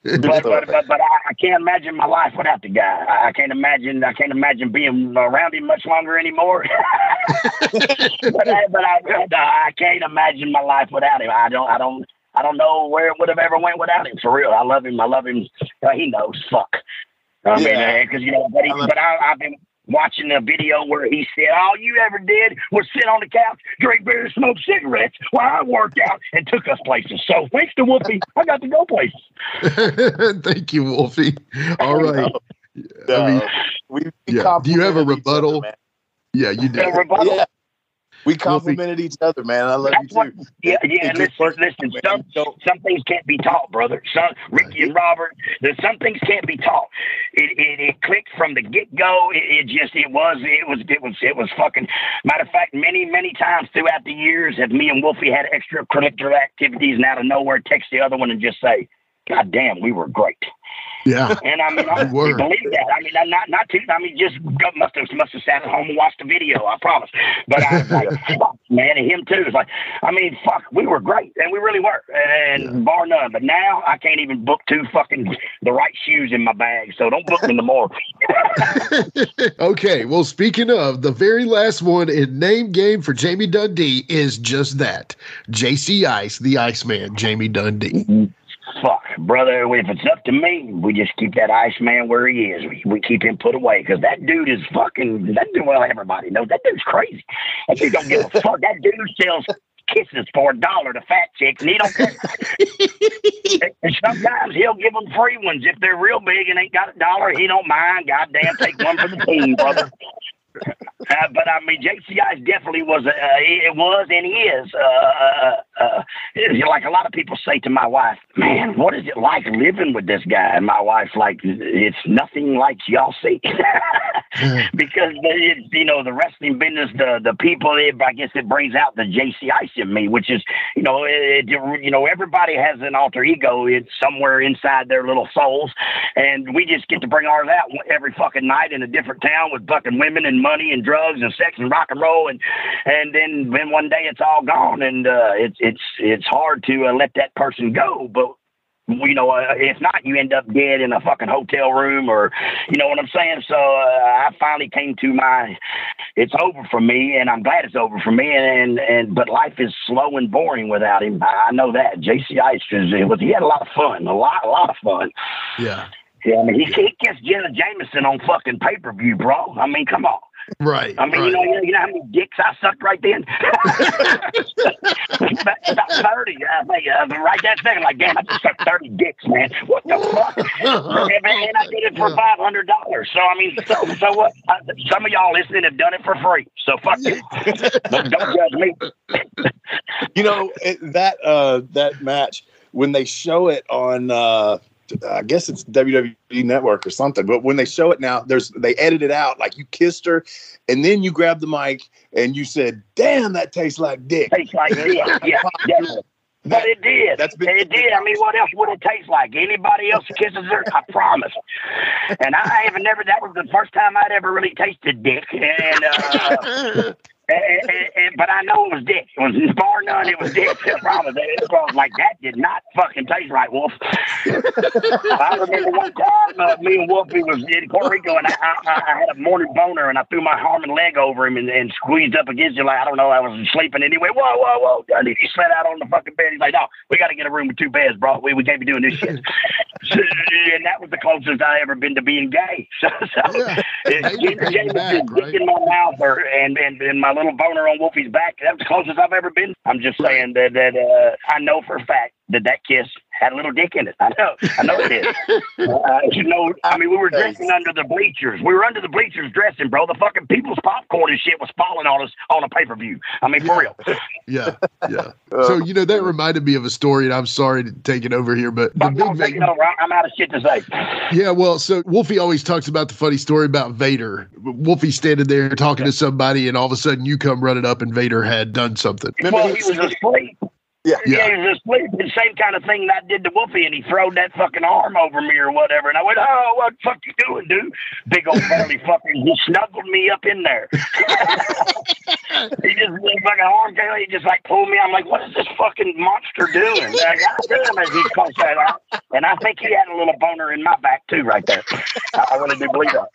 but but but, but I, I can't imagine my life without the guy. I, I can't imagine I can't imagine being around him much longer anymore. but I, but I I can't imagine my life without him. I don't I don't I don't know where it would have ever went without him. For real, I love him. I love him. Uh, he knows. Fuck. I Yeah. mean, because you know, but, he, I but I, I've been watching a video where he said, "All you ever did was sit on the couch, drink beer, smoke cigarettes while I worked out and took us places." So thanks to Wolfie, I got to go places. Thank you, Wolfie. All right. I Uh, mean, we, we yeah. Do you have a complimented each other, rebuttal? yeah, you The did. rebuttal. Yeah. We complimented each other, man. I love you That's what, too. yeah, yeah. It listen, listen. Some some things can't be taught, brother. Some Ricky and Robert. There's some things can't be taught. From the get go. It, it just it was it was it was it was fucking. Matter of fact, many many times throughout the years, have me and Wolfie had extracurricular activities, and out of nowhere, text the other one and just say, "God damn, we were great." Yeah. And I mean, I believe that. I mean, I'm not not to. I mean, just must have must have sat at home and watched the video. I promise. But I was like, fuck, man, and him too. It's like, I mean, fuck, we were great, and we really were, and bar none. But now I can't even book two fucking the right shoes in my bag. So don't book me no more. okay. Well, speaking of, the very last one in name game for Jamie Dundee is just that JC Ice, the Iceman, Jamie Dundee. Mm-hmm. Fuck, brother. If it's up to me, we just keep that Iceman where he is. We, we keep him put away because that dude is fucking. That dude, well, everybody knows that dude's crazy. That dude don't give a fuck. That dude sells kisses for a dollar to fat chicks, and he don't care. and sometimes he'll give them free ones if they're real big and ain't got a dollar. He don't mind. Goddamn, take one for the team, brother. Uh, but I mean, JCI definitely was. Uh, it was and is. Uh, uh, uh, know, like a lot of people say to my wife, "Man, what is it like living with this guy?" And my wife's like, "It's nothing like y'all see." because it, you know the wrestling business, the the people. It, I guess it brings out the JCI in me, which is you know it, you know everybody has an alter ego. It's somewhere inside their little souls, and we just get to bring ours out every fucking night in a different town with fucking women and money and drugs and sex and rock and roll, and and then then one day it's all gone, and uh, it's it's it's hard to uh, let that person go, but you know, uh, if not, you end up dead in a fucking hotel room, or you know what I'm saying. So uh, I finally came to my, it's over for me, and I'm glad it's over for me. And and, and but life is slow and boring without him. I know that. JC Ice it was he had a lot of fun, a lot, a lot of fun. Yeah. Yeah, I mean he he gets Jenna Jameson on fucking pay per view, bro. I mean, come on. Right. I mean, right. you know, you know, you know how many dicks I sucked right then. about, about thirty. I think uh, right that second, like, damn, I just sucked thirty dicks, man. What the fuck? and, and I did it for five hundred dollars. So I mean, so so what? Uh, some of y'all listening have done it for free. So fuck you. Don't, don't judge me. you know it, that uh that match when they show it on uh I guess it's WWE Network or something, but when they show it now, there's they edit it out like you kissed her, and then you grabbed the mic and you said, "Damn, that tastes like dick." Tastes like dick. Yeah, definitely. But it did. That's been- it did. I mean, what else would it taste like? Anybody else kisses her? I promise. And I haven't never. That was the first time I'd ever really tasted dick. And uh, And, and, and, but I know it was dick. It was bar none. It was dick. I promise. It was like that did not fucking taste right, Wolf. I remember one time uh, me and Wolfie was in Puerto Rico, and I, I, I had a morning boner, and I threw my arm and leg over him and, and squeezed up against him like I don't know. I was sleeping anyway. Whoa, whoa, whoa! And he slid out on the fucking bed. He's like, "No, we got to get a room with two beds, bro. We we can't be doing this shit." So, and that was the closest I ever been to being gay. So, so Yeah. it, Hey, you came James back, just right? dick in my mouth or and, and and my little boner on Wolfie's back. That was the closest I've ever been. I'm just saying that that uh, I know for a fact that that kiss had a little dick in it. I know, I know it did. Uh, you know, I mean, we were dressing under the bleachers. We were under the bleachers dressing, bro. The fucking people's popcorn and shit was falling on us on a pay per view. I mean, for real. Yeah, yeah. Uh, So you know that reminded me of a story, and I'm sorry to take it over here, but the Fuck, big I'm taking Vader. over. I- I'm out of shit to say. Yeah, well, so Wolfie always talks about the funny story about Vader. Wolfie standing there talking to somebody, and all of a sudden you come running up, and Vader had done something. Remember well, he he was was- asleep. Yeah. Yeah, he was asleep. The same kind of thing that I did to Wolfie, and he throwed that fucking arm over me or whatever. And I went, "Oh, what the fuck you doing, dude?" Big old burly fucking. He snuggled me up in there. he just his fucking arm came. He just like pulled me. I'm like, "What is this fucking monster doing?" And I got him as he closed that out, and I think he had a little boner in my back too, right there. I, I really do believe that.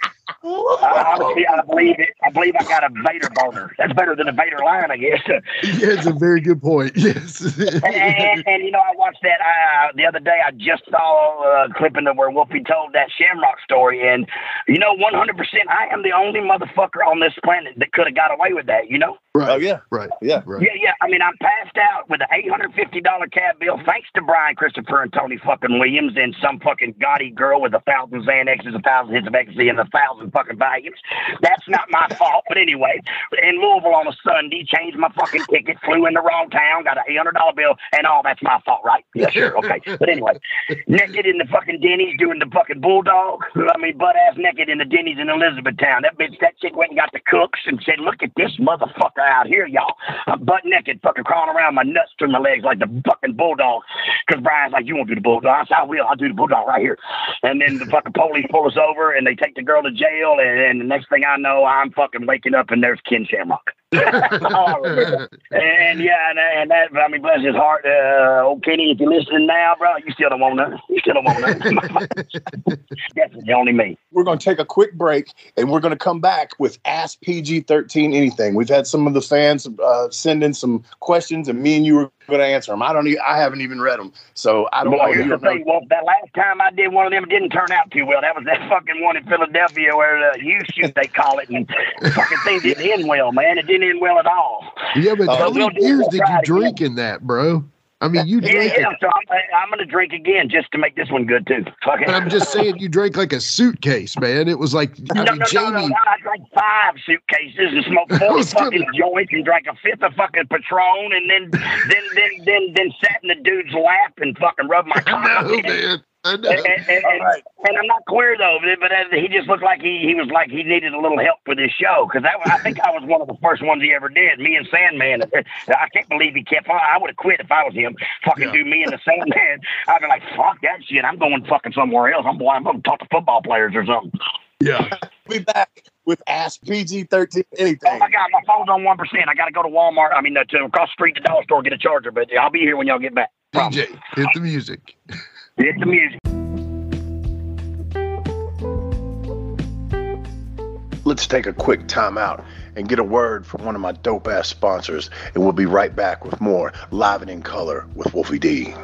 I, I believe it. I believe I got a Vader boner. That's better than a Vader line, I guess. yeah, it's a very good point. Yes. and, and, and, you know, I watched that uh, the other day. I just saw a clip in the where Wolfie told that Shamrock story, and you know, one hundred percent, I am the only motherfucker on this planet that could have got away with that. You know. right. Oh yeah, Right. yeah. Right. Yeah, yeah. I mean, I'm passed out with an eight hundred fifty dollar cab bill, thanks to Brian Christopher and Tony fucking Williams and some fucking gaudy girl with a thousand Xanaxes, a thousand hits of ecstasy, and a thousand fucking volumes. That's not my fault. But anyway, in Louisville on a Sunday, changed my fucking ticket, flew in the wrong town, got an eight hundred dollar bill, and all that's my fault, right? Yeah, sure, okay. But anyway, naked in the fucking Denny's doing the fucking bulldog. I mean, butt ass naked in the Denny's in Elizabethtown. That bitch, that chick went and got the cooks and said, "Look at this motherfucker out here, y'all. I'm butt naked, fucking crawling around, my nuts through my legs like the fucking bulldog." Because Brian's like, "You won't do the bulldog." I said, "I will. I'll do the bulldog right here." And then the fucking police pull us over and they take the girl to jail. And, and the next thing I know, I'm fucking waking up and there's Ken Shamrock. All I remember. and yeah, and, and that, I mean, bless his heart. Uh, old Kenny, if you're listening now, bro, you still don't want nothing. You still don't want nothing. Definitely only me. We're going to take a quick break, and we're going to come back with Ask PG thirteen anything. We've had some of the fans uh, send in some questions, and me and you were going to answer them. I don't. E- I haven't even read them, so I don't Boy, know. here's the thing, Wolf. That last time I did one of them, it didn't turn out too well. That was that fucking one in Philadelphia where the U shoot they call it, and fucking thing didn't end well, man. It didn't end well at all. Yeah, but Uh, how we'll many beers did you it again. drink in that, bro? I mean, you Yeah, drank yeah. it. So I'm, I'm gonna drink again just to make this one good too. Fucking. But I'm just saying, you drank like a suitcase, man. It was like, I No, mean, no, no, Jamie. no, no. I drank five suitcases and smoked four was gonna- fucking joints and drank a fifth of fucking Patron and then, then, then, then, then sat in the dude's lap and fucking rubbed my. I know, man. And, and, and, All right. and I'm not queer though, but uh, he just looked like he, he was like he needed a little help for this show because I think I was one of the first ones he ever did. Me and Sandman. I can't believe he kept on. I would have quit if I was him. Fucking Yeah. do me and the Sandman. I'd be like, fuck that shit. I'm going fucking somewhere else. I'm I'm going to talk to football players or something. Yeah. Be back with Ask PG thirteen anything. Oh my god, my phone's on one percent. I got to go to Walmart. I mean, uh, to across the street to the dollar store get a charger. But I'll be here when y'all get back. Promise. DJ, hit the music. Hit the music. Let's take a quick time out and get a word from one of my dope ass sponsors, and we'll be right back with more Live and in Color with Wolfie D.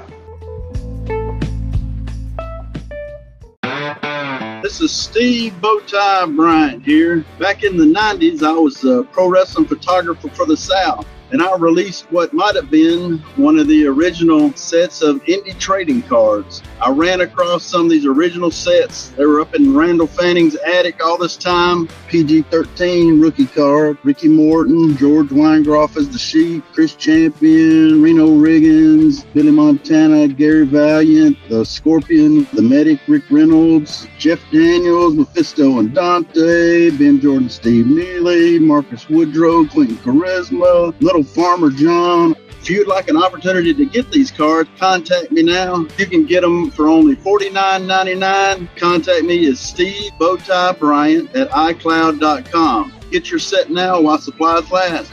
This is Steve Bowtie Bryant here. Back in the 90s, I was a pro wrestling photographer for the South, and I released what might have been one of the original sets of indie trading cards. I ran across some of these original sets. They were up in Randall Fanning's attic all this time. PG 13 rookie card, Ricky Morton, George Weingeroff as the Sheep, Chris Champion, Reno Riggins, Billy Montana, Gary Valiant, the Scorpion, the Medic, Rick Reynolds, Jeff Daniels, Mephisto and Dante, Ben Jordan, Steve Neely, Marcus Woodrow, Clinton Charisma, Little Farmer John. If you'd like an opportunity to get these cards, contact me now. You can get them for only $49.99. Contact me at Steve Bowtie Bryant at iCloud.com. Get your set now while supplies last.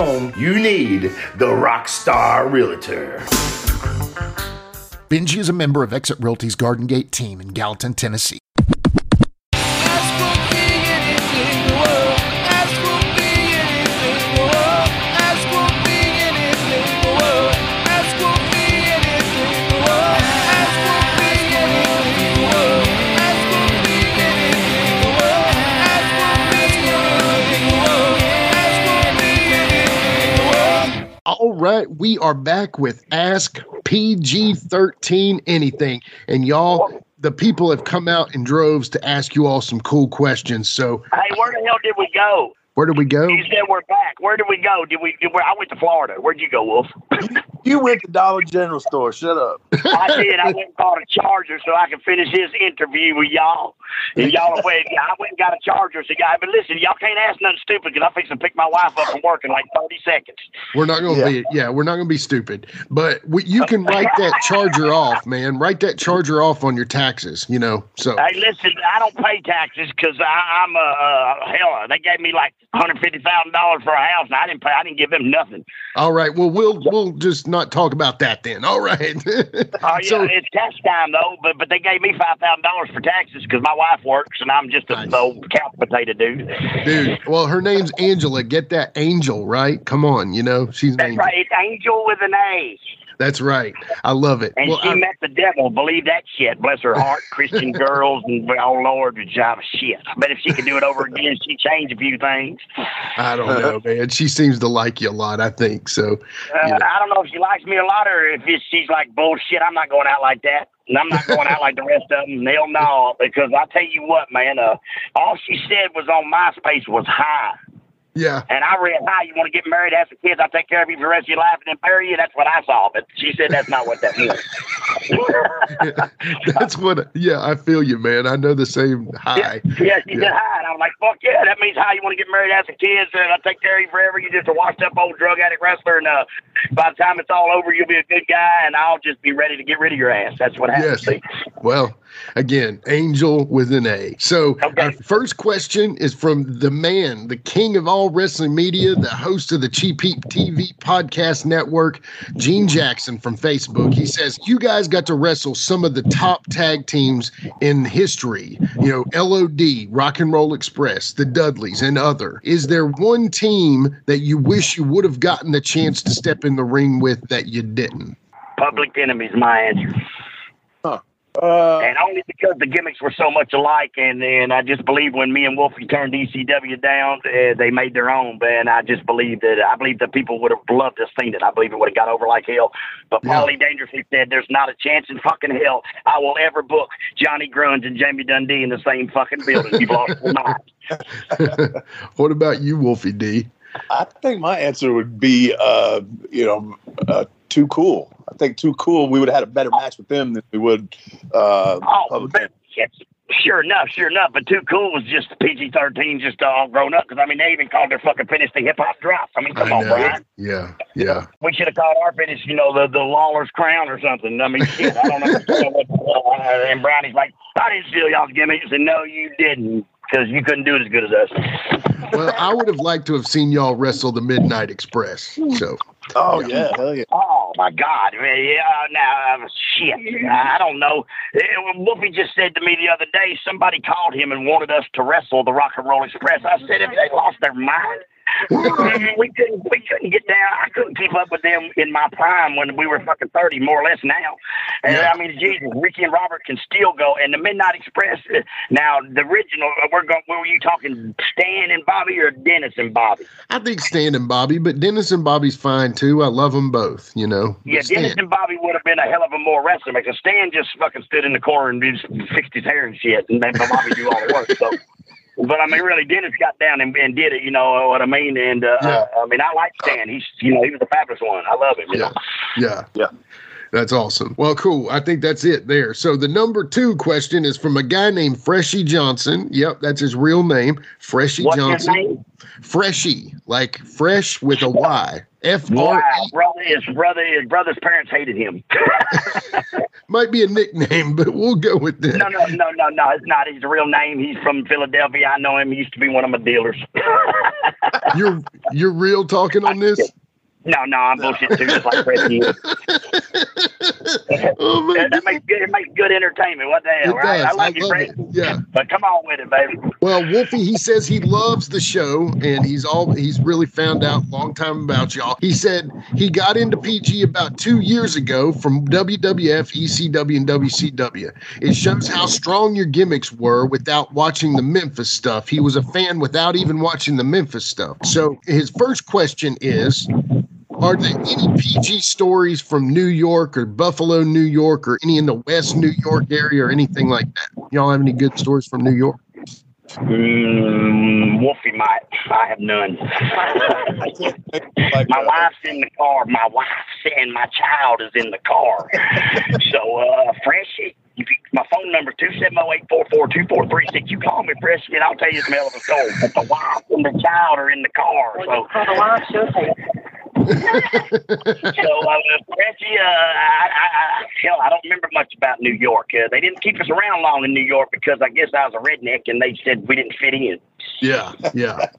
you need the Rockstar Realtor. Benji is a member of Exit Realty's Garden Gate team in Gallatin, Tennessee. All right, we are back with Ask PG 13 Anything. And y'all, the people have come out in droves to ask you all some cool questions. So, Hey, where the hell did we go? Where did we go? You said we're back. Where did we go? Did we? Did we I went to Florida. Where'd you go, Wolf? You went to Dollar General store. Shut up. I did. I went and bought a charger so I could finish his interview with y'all. And y'all went. I went and got a charger. So, guy, but listen, y'all can't ask nothing stupid because I'm fixing to pick my wife up from work in like 30 seconds. We're not going to be, yeah, we're not going to be stupid. But we, you can write that charger off, man. Write that charger off on your taxes, you know. So, Hey, listen, I don't pay taxes because I'm a uh, hell. They gave me like 150 thousand dollars for a house, and I didn't pay. I didn't give them nothing. all right. Well, we'll, we'll just not talk about that then. All right. Oh yeah, so, it's tax time though. But but they gave me five thousand dollars for taxes because my wife works and I'm just a Nice. old couch potato dude. dude, well, her name's Angela. Get that angel, right? Come on, you know, she's an That's angel. right. It's Angel with an A. That's right. I love it. And Well, she I- met the devil. Believe that shit. Bless her heart. Christian girls and oh Lord, the job of shit. But if she could do it over again, she'd change a few things. I don't know, man. She seems to like you a lot, I think. So, Uh. I don't know if she likes me a lot or if it's, she's like bullshit. I'm not going out like that. And I'm not going out like the rest of them. Hell no. Because I tell you what, man, uh, all she said was on MySpace was hi. Yeah. And I read, hi, you want to get married, have some kids, I'll take care of you for the rest of your life, and then marry you. That's what I saw. But she said that's not what that means. That's what, yeah, I feel you, man. I know the same high. Yeah, she Yeah. said hi. And I was like, fuck yeah, that means hi. You want to get married, have some kids, and I'll take care of you forever. You're just a washed up old drug addict wrestler. And uh, by the time it's all over, you'll be a good guy, and I'll just be ready to get rid of your ass. That's what happens. Yes. Well, again, angel with an A. So, Okay. our first question is from the man, the king of all wrestling media, the host of the Cheap Heat TV podcast network, Gene Jackson from Facebook. He says, You guys got to wrestle some of the top tag teams in history, you know, LOD, Rock and Roll Express, the Dudleys, and other. Is there one team that you wish you would have gotten the chance to step in the ring with that you didn't? Public enemy's my answer. Uh, and only because the gimmicks were so much alike. And and I just believe when me and Wolfie turned ECW down, uh, they made their own. And I just believe that I believe that people would have loved to have seen it. I believe it would have got over like hell. But Yeah. Paulie dangerously said, "There's not a chance in fucking hell I will ever book Johnny Grunge and Jamie Dundee in the same fucking building. You've lost your mind." what about you, Wolfie D? I think my answer would be, uh, you know, uh, too cool. I think too cool. We would have had a better match with them than we would. Uh, Oh, Public yes, sure enough, sure enough. But Too Cool was just PG thirteen, just all grown up. Because I mean, they even called their fucking finish the hip hop drop. I mean, come I on, know. Brian. Yeah, yeah. We should have called our finish, you know, the the Lawler's crown or something. I mean, shit, I don't understand what. Uh, and Brownie's like, I didn't steal y'all's gimmicks, and no, you didn't, because you couldn't do it as good as us. Well, I would have liked to have seen y'all wrestle the Midnight Express. So oh yeah, hell yeah. Oh my God! I mean, Yeah, now uh, shit. I don't know. Whoopi just said to me the other day, somebody called him and wanted us to wrestle the Rock and Roll Express. I said, if they lost their mind? we couldn't. We couldn't get down. I couldn't keep up with them in my prime when we were fucking thirty, more or less now. And Yeah. I mean, Jesus, Ricky and Robert can still go. And the Midnight Express. eh, Now, the original. uh, We're going. Were you talking Stan and Bobby or Dennis and Bobby? I think Stan and Bobby, but Dennis and Bobby's fine too. I love them both. You know. Yeah, Dennis and Bobby would have been a hell of a more wrestler because Stan just fucking stood in the corner and just fixed his hair and shit, and then Bobby do all the work. So, but I mean, really, Dennis got down and, and did it. You know what I mean? And uh, Yeah. I mean, I like Stan. He's you know he was a fabulous one. I love him. You Yeah. know? Yeah. Yeah. That's awesome. Well, cool. I think that's it there. So the number two question is from a guy named Freshy Johnson. Yep, that's his real name, Freshy What's his Johnson. name? Freshy, like fresh with a Y. F Wow, R E brother. His brother. His brother's parents hated him. might be a nickname, but we'll go with that. no, no, no, no, no. It's not. His real name. He's from Philadelphia. I know him. He used to be one of my dealers. You're you're real talking on this? no, no, I'm bullshit too, just like Fred is. Oh my That, that makes good. It makes good entertainment. What the hell, It right? does. I like I you, love it. Yeah. But come on with it, baby. Well, Wolfie, he says he loves the show and he's all he's really found out a long time about y'all. He said he got into PG about two years ago from WWF, ECW, and WCW. It shows how strong your gimmicks were without watching the Memphis stuff. He was a fan without even watching the Memphis stuff. So his first question is are there any PG stories from New York or Buffalo, New York, or any in the West New York area or anything like that? Y'all have any good stories from New York? Mm, Wolfie might. I have none. My uh, wife's in the car. My wife's and my child is in the car. so, uh, Freshie, if you, my phone number two seven zero eight four four two four three six. You call me, Freshie, and I'll tell you some hell of a story. But the wife and the child are in the car. So, so uh, Freshie, uh, I, I, I, hell, I don't remember much about New York. Uh, they didn't keep us around long in New York because I guess I was a redneck, and they said we didn't fit in. Yeah, yeah.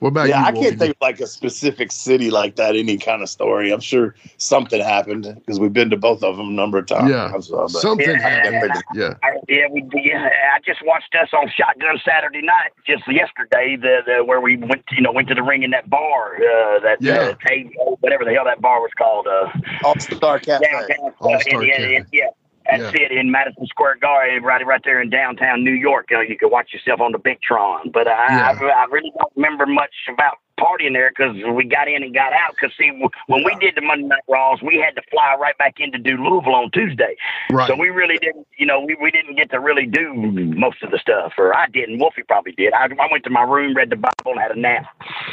What about yeah, you? I Wolfie? can't think of like a specific city like that. Any kind of story. I'm sure something happened because we've been to both of them a number of times. Yeah. So, but- Something Yeah. happened. Yeah. I, yeah, we yeah. I just watched us on Shotgun Saturday night just yesterday. The, the where we went, to, you know, went to the ring in that bar, uh, that Yeah. uh, Tay- whatever the hell that bar was called, uh, All Star Cafe. downtown. All-Star uh, yeah, Cafe. yeah, yeah. That's it in Madison Square Garden, right, right there in downtown New York. You, know, you could watch yourself on the Big Tron. But uh, I, Yeah. I, I really don't remember much about partying there because we got in and got out. Because see, when we did the Monday Night Raws, we had to fly right back in to do Louisville on Tuesday. Right. So we really didn't, you know, we, we didn't get to really do most of the stuff, or I didn't. Wolfie probably did. I, I went to my room, read the Bible, and had a nap.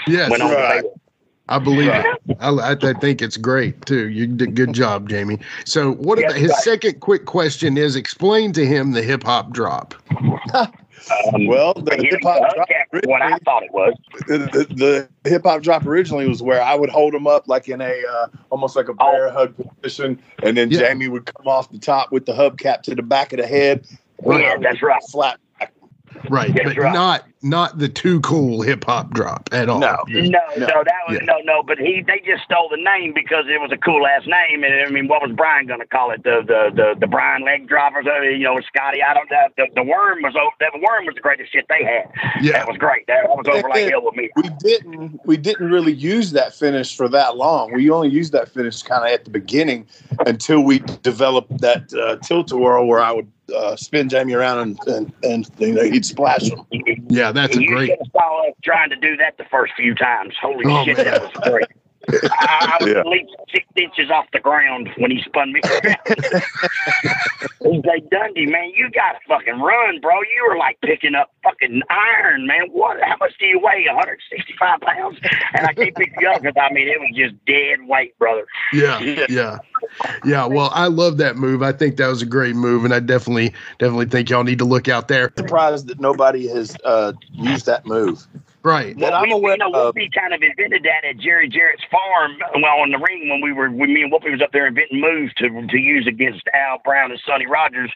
Yes. went on right. The bed. I believe it. I, I, I think it's great too. You did good job, Jamie. So, what Yeah, about his right. second quick question is explain to him the hip hop drop. Um, Well, the hip hop drop what I originally- thought it was. the, the, the hip hop drop originally was where I would hold him up like in a uh, almost like a Oh. bear hug position, and then Yeah. Jamie would come off the top with the hubcap to the back of the head. Yeah, that's right. Slap. Right, but right. not not the too cool hip hop drop at all. No. No, no, No. that was Yeah. no, no. But he, they just stole the name because it was a cool ass name. And I mean, what was Brian going to call it? The the the, the Brian leg droppers? Uh, you know, Scotty. I don't know. The, the worm was o- that worm was the greatest shit they had. Yeah, That was great. That was over like hell with me. We didn't we didn't really use that finish for that long. We only used that finish kind of at the beginning until we developed that uh, tilt a whirl where I would uh, spin Jamie around and and, and you know he'd splash him. yeah, that's a great. should saw us trying to do that the first few times. Holy Oh, shit, man. that was great. I, I was Yeah. at least six inches off the ground when he spun me around. He's like, Dundee, man, you gotta fucking run, bro. You were like picking up fucking iron, man. What? How much do you weigh? 165 pounds? And I can't pick you up because I mean it was just dead weight, brother. Yeah, yeah, yeah. Well, I love that move. I think that was a great move, and I definitely definitely think y'all need to look out there. Surprised that nobody has uh, used that move. Right. That I'm we, aware you know, of. Wolfie kind of invented that at Jerry Jarrett's farm. Well, on the ring when we were, when me and Wolfie was up there inventing moves to to use against Al Brown and Sonny Rogers.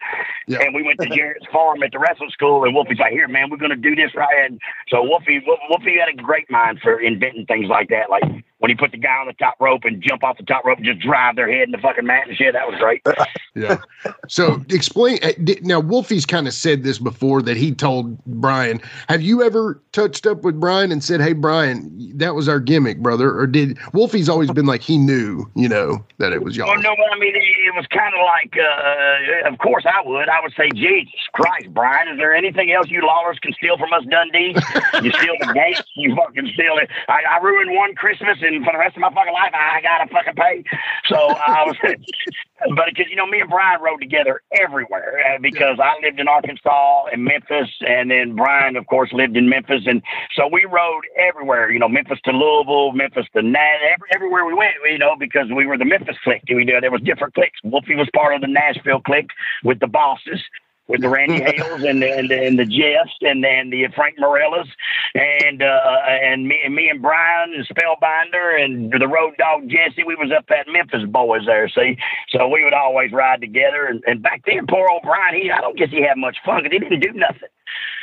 Yeah. And we went to Jarrett's farm at the wrestling school, and Wolfie's like, "Here, man, we're gonna do this right." And so Wolfie, Wolf- Wolfie had a great mind for inventing things like that, like. When he put the guy on the top rope and jump off the top rope and just drive their head in the fucking mat and shit, that was great. Yeah. So explain uh, now. Wolfie's kind of said this before that he told Brian. Have you ever touched up with Brian and said, "Hey, Brian, that was our gimmick, brother"? Or did Wolfie's always been like he knew, you know, that it was y'all? Well, no, but I mean, it, it was kind of like, uh, of course I would. I would say, Jesus Christ, Brian, is there anything else you lawlers can steal from us, Dundee? you steal the gates, you fucking steal it. I, I ruined one Christmas, and for the rest of my fucking life, I gotta fucking pay. So I was, but because you know, me and Brian rode together everywhere uh, because I lived in Arkansas and Memphis, and then Brian, of course, lived in Memphis, and so we rode everywhere. You know, Memphis to Louisville, Memphis to Nat, every, everywhere we went. You know, because we were the Memphis clique. We knew there was different cliques. Wolfie was part of the Nashville clique with the bosses. With the Randy Hales and the, and the, and the Jeffs and then the Frank Morellas and uh, and me and me and Brian and Spellbinder and the Road Dogg Jesse, we was up at Memphis boys there. See, so we would always ride together. And, and back then, poor old Brian, he I don't guess he had much fun because he didn't do nothing.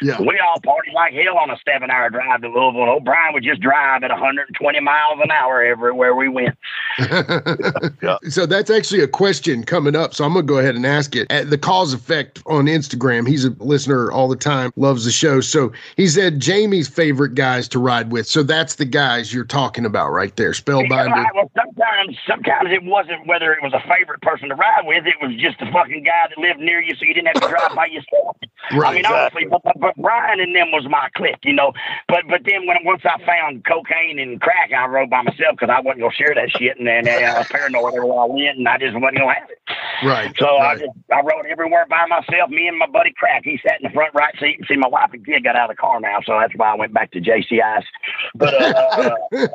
Yeah. We all partied like hell on a seven hour drive to Louisville. And old Brian would just drive at 120 miles an hour everywhere we went. yeah. So that's actually a question coming up. So I'm gonna go ahead and ask it. At the cause effect on Instagram, he's a listener all the time, loves the show. So he said Jamie's favorite guys to ride with. So that's the guys you're talking about right there. Spellbinder. Yeah, well, sometimes sometimes, sometimes it wasn't whether it was a favorite person to ride with. It was just the fucking guy that lived near you, so you didn't have to drive by yourself. I mean, honestly, but, but, Brian and them was my clique, you know. But but then when once I found cocaine and crack, I rode by myself because I wasn't gonna share that shit, and then uh, I was paranoid everywhere I went, and I just wasn't gonna have it. Right. So I just I rode everywhere by myself. Me and my buddy Crack. He sat in the front right seat. And see, my wife and kid got out of the car now, so that's why I went back to JCI's. But uh,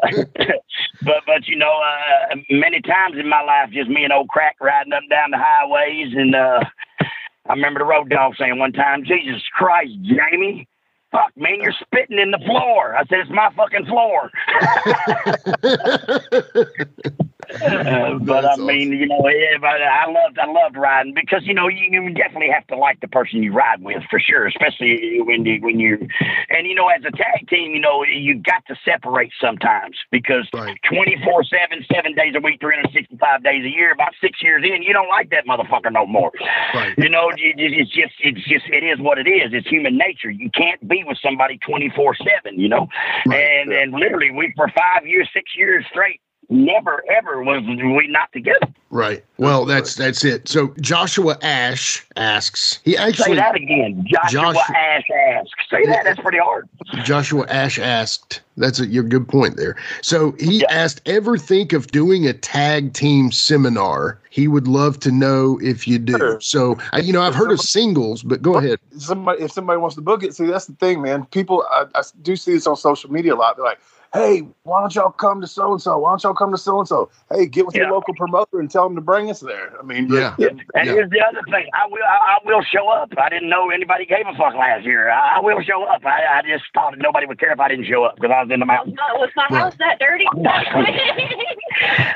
but but you know, uh, many times in my life, just me and old Crack riding up and down the highways, and uh, I remember the road dog saying one time, "Jesus Christ, Jamie." Fuck, man, you're spitting in the floor. I said, it's my fucking floor. Uh, but I mean, you know, I loved, I loved riding because you know you, you definitely have to like the person you ride with for sure, especially when you when you, and you know, as a tag team, you know, you got to separate sometimes because twenty four seven, seven days a week, three hundred sixty five days a year, about six years in, you don't like that motherfucker no more. Right. You know, it's just, it's just, it is what it is. It's human nature. You can't be with somebody twenty four seven. You know, Right. and and literally, we for five years, six years straight, never ever was we not together. Right. Well, that's that's it. So Joshua Ash asks. He actually Say actually that again, Joshua Josh- Ash ask. Say that. That's pretty hard. Joshua Ash asked. That's a your good point there. So he Yeah. asked, ever think of doing a tag team seminar? He would love to know if you do. Sure. So I- you know, I've heard of singles, but go ahead. somebody if somebody wants to book it, see that's the thing, man. People I, I do see this on social media a lot. They're like, "Hey, why don't y'all come to so and so? Why don't y'all come to so and so? Hey, get with Yeah. your local promoter and tell them to bring us there." I mean, Yeah. And Yeah. here's the other thing. I will. I, I will show up. I didn't know anybody gave a fuck last year. I, I will show up. I, I just thought nobody would care if I didn't show up because I was in the mountains. No, was my house that dirty?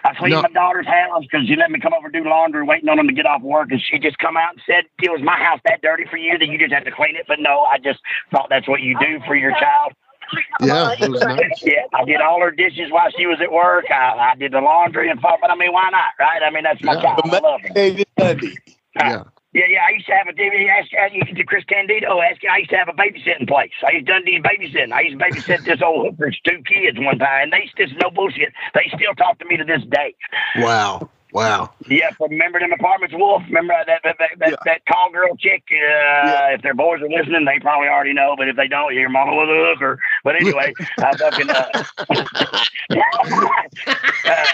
I cleaned No. my daughter's house because she let me come over and do laundry, waiting on them to get off work, and she just come out and said, "It was my house that dirty for you that you just had to clean it." But no, I just thought that's what you do for your child. Yeah, it was nice. Yeah, I did all her dishes while she was at work. I, I did the laundry and fuck. But I mean, why not, right? I mean, that's my Yeah. child. I love her. Hey, Yeah. Yeah, yeah. I used to have a DVD. Ask, ask you to Chris Candido. Oh, ask, I used to have a babysitting place. I used to Dundee babysitting. I used to babysit this old hooker's two kids one time. And they just no bullshit. They still talk to me to this day. Wow. Wow. Yeah, remember them apartments, Wolf? Remember that that that, that, Yeah. that call girl chick? Uh, If their boys are listening, they probably already know. But if they don't, your mama was a hooker. But anyway, I fucking. Uh, uh,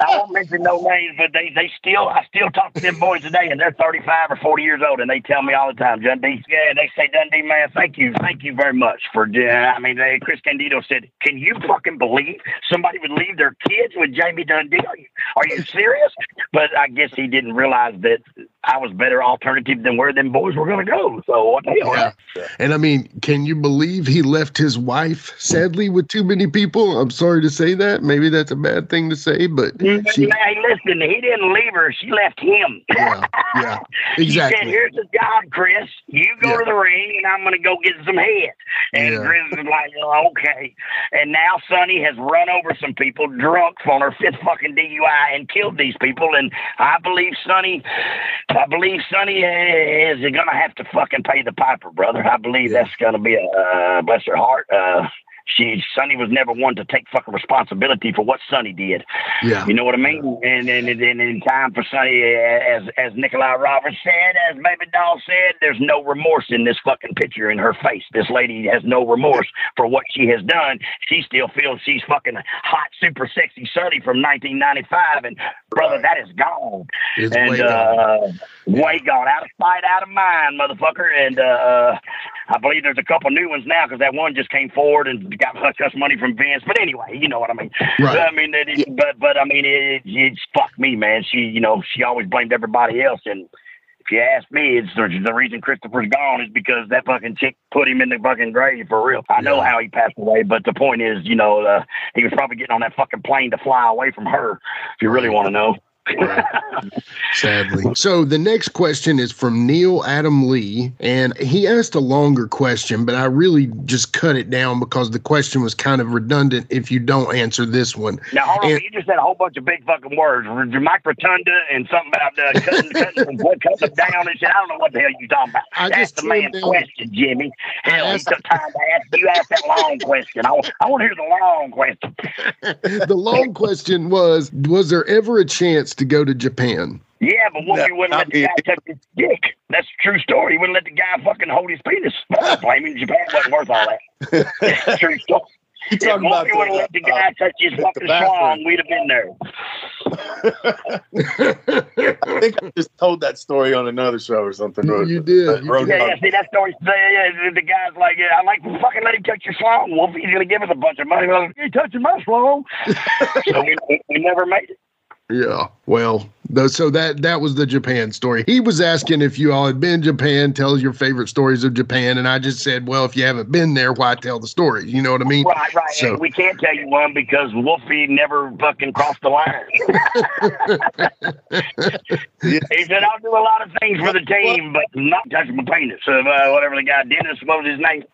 I won't mention no names, but they they still I still talk to them boys today, and they're thirty five or forty years old, and they tell me all the time, Dundee. Yeah, they say Dundee, man, thank you, thank you very much for. Uh, I mean, they, Chris Candido said, "Can you fucking believe somebody would leave their kids with Jamie Dundee? Are you, are you serious?" But I guess he didn't realize that I was better alternative than where them boys were going to go. So what the hell? Yeah. And I mean, can you believe he left his wife sadly with too many people? I'm sorry to say that. Maybe that's a bad thing to say, but she, Hey, listen, he didn't leave her. She left him. yeah, yeah, He said, exactly. "Here's the job, Chris. You go Yeah. to the ring, and I'm going to go get some head." And Yeah. Chris was like, "Oh, "Okay." And now Sunny has run over some people drunk on her fifth fucking DUI and killed these people. And I believe Sunny, I believe Sunny is going to have to fucking pay the piper, brother. I believe Yeah. that's going to be a uh, bless her heart. Uh, she Sunny was never one to take fucking responsibility for what Sunny did. Yeah, You know what I mean? And and, and, in time for Sunny, as as Nickla Roberts said, as Baby Doll said, there's no remorse in this fucking picture in her face. This lady has no remorse for what she has done. She still feels she's fucking hot, super sexy Sunny from 1995, and brother, that is gone. it's and uh, way gone, out of sight, out of mind, motherfucker. And uh, I believe there's a couple new ones now because that one just came forward and got hush hush money from Vince. But anyway, you know what I mean. Right. I mean, it, it- but but I mean, it, it's fuck me, man. She, you know, she always blamed everybody else, and if you ask me, it's the, the reason Christopher's gone is because that fucking chick put him in the fucking grave for real. I know how he passed away, but the point is, you know, uh, he was probably getting on that fucking plane to fly away from her. If you really want to know. sadly. So the next question is from Neil Adam Lee, and he asked a longer question, but I really just cut it down because the question was kind of redundant if you don't answer this one. Now, hold on. And- you just said a whole bunch of big fucking words. Mike Rotunda and something about uh, cutting, cutting, cutting them down and shit. I don't know what the hell you're talking about. I That's the man's down. question, Jimmy. Hell, he asked- took time to ask you ask that long question. I, wa- I want to hear the long question. the long question was Was there ever a chance to go to Japan? Yeah, but Wolfie No, wouldn't let not the guy me. touch his dick. That's a true story. He wouldn't let the guy fucking hold his penis. I don't. Japan wasn't worth all that. True story. You If talking about Wolfie would have let the guy uh, touch his fucking bathroom. schlong, we'd have been there. I think I just told that story on another show or something. You did. You Yeah, yeah, see, that story's yeah, yeah, the guy's like, yeah, I like fucking let him touch your schlong. Wolfie's gonna give us a bunch of money. We're like, you touching my schlong? so we, we, we never made it. Yeah. Well, so that that was the Japan story. He was asking if you all had been Japan, tell your favorite stories of Japan, and I just said, well, if you haven't been there, why tell the story? You know what I mean? Right, right. So- and we can't tell you one because Wolfie never fucking crossed the line. he said, I'll do a lot of things for the team, but not touch my penis. Uh, whatever the guy, Dennis, what was his name?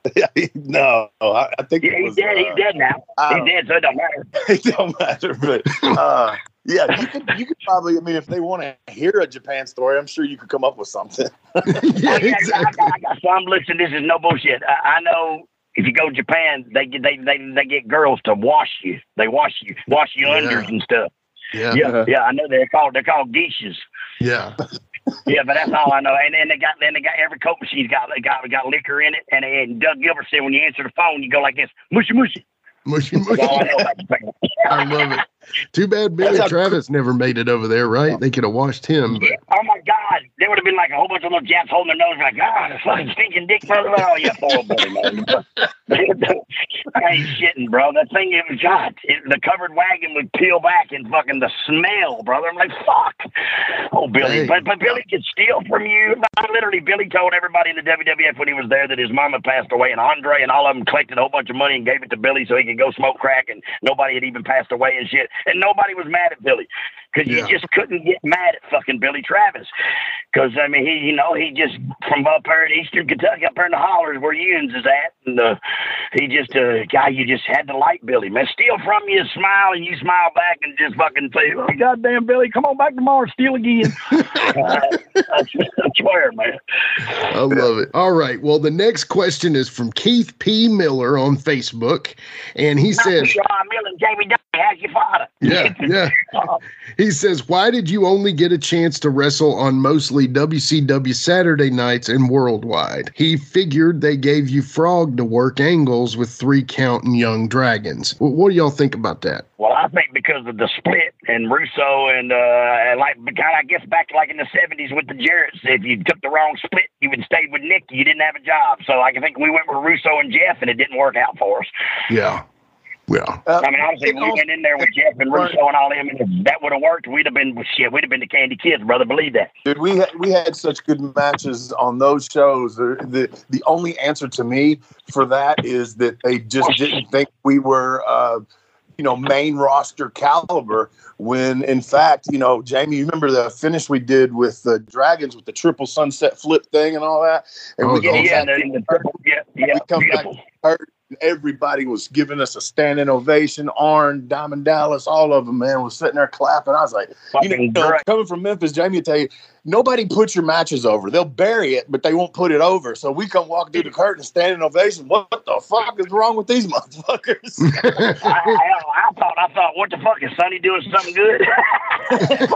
no, I, I think Yeah, it he's was, dead. uh, He's dead now. He's dead, so it don't matter. it don't matter. But uh, yeah, you could you could probably. I mean, if they want to hear a Japan story, I'm sure you could come up with something. yeah, yeah, I, exactly. got, I got some. Listen, this is no bullshit. I, I know if you go to Japan, they get they, they they get girls to wash you. They wash you, wash you Yeah. unders and stuff. Yeah, Yeah, uh-huh. yeah. I know they're called they're called geishas. yeah. Yeah, but that's all I know. And then they got then they got every coat machine's got they got got liquor in it. And, and Doug Gilbert said when you answer the phone, you go like this, mushy mushy. Mushy, That's mushy. all I know about Japan. I love it. Too bad Billy That's how- Travis never made it over there, right? They could have washed him. But Oh my God, there would have been like a whole bunch of little Japs holding their nose like, ah, the fucking stinking dick brother. Oh yeah, poor buddy, man. I ain't shitting, bro. That thing it was God. It, the covered wagon would peel back and fucking the smell, brother. I'm like, fuck. Oh, Billy, Hey. but but Billy could steal from you. I literally, Billy told everybody in the WWF when he was there that his mama passed away, and Andre and all of them collected a whole bunch of money and gave it to Billy so he could go smoke crack, and nobody had even passed away and shit, and nobody was mad at Billy because Yeah. you just couldn't get mad at fucking Billy Travis. Because I mean, he you know he just from up there in Eastern Kentucky, up there in the hollers where Ewan's is at, and uh, he just uh, guy you just had to like Billy, man. Steal from you, smile, and you smile back, and just fucking say, oh, "Goddamn, Billy, come on back tomorrow, steal again." uh, I swear, man. I love it. All right. Well, the next question is from Keith P. Miller on Facebook. And he says, Sean Millen, Jamie how's your father? Yeah, yeah. He says, Why did you only get a chance to wrestle on mostly WCW Saturday nights and worldwide? He figured they gave you Frog to work angles with three count and Yung Dragons. Wh- What do y'all think about that? Well, I think because of the split and Russo and uh, and like kind of I guess back like in the seventies with the Jarretts, if you took the wrong split, you would stayed with Nick, you didn't have a job. So I think we went with Russo and Jeff, and it didn't work out for us. Yeah. Yeah. Uh, I mean, honestly, it we also- went in there with Jeff and Russo and all them, and if that would have worked, we'd have been shit. We'd have been the Candy Kids, brother. Believe that. Dude, we had, we had such good matches on those shows. The, the the only answer to me for that is that they just didn't think we were, uh, you know, main roster caliber. When in fact, you know, Jamie, you remember the finish we did with the Dragons with the triple sunset flip thing and all that, and Oh, we Yeah, yeah, the, the triple, yeah, yeah, we come back hurt. Everybody was giving us a standing ovation. Arn, Diamond Dallas, all of them, man, was sitting there clapping. I was like, you know, coming from Memphis, Jamie tell you, nobody puts your matches over. They'll bury it, but they won't put it over. So we come walk through the curtain, standing ovation. What, the fuck is wrong with these motherfuckers? I, I, I thought, I thought, what the fuck is Sonny doing something good? I'm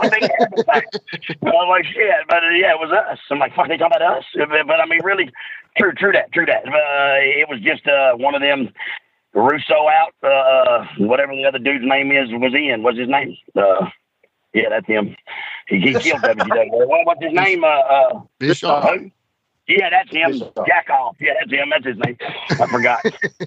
like, shit, but uh, yeah, it was us. I'm like, fuck, they talking about us? But, but I mean, really, true, true that, true that. Uh, it was just uh, one of them. Russo out, uh, whatever the other dude's name is, was in. What's his name? Uh, yeah, that's him. He, he killed WCW. What, what's his name? Uh, uh, Bischoff. who? Yeah, that's him. Jack off. Yeah, that's him. That's his name. I forgot.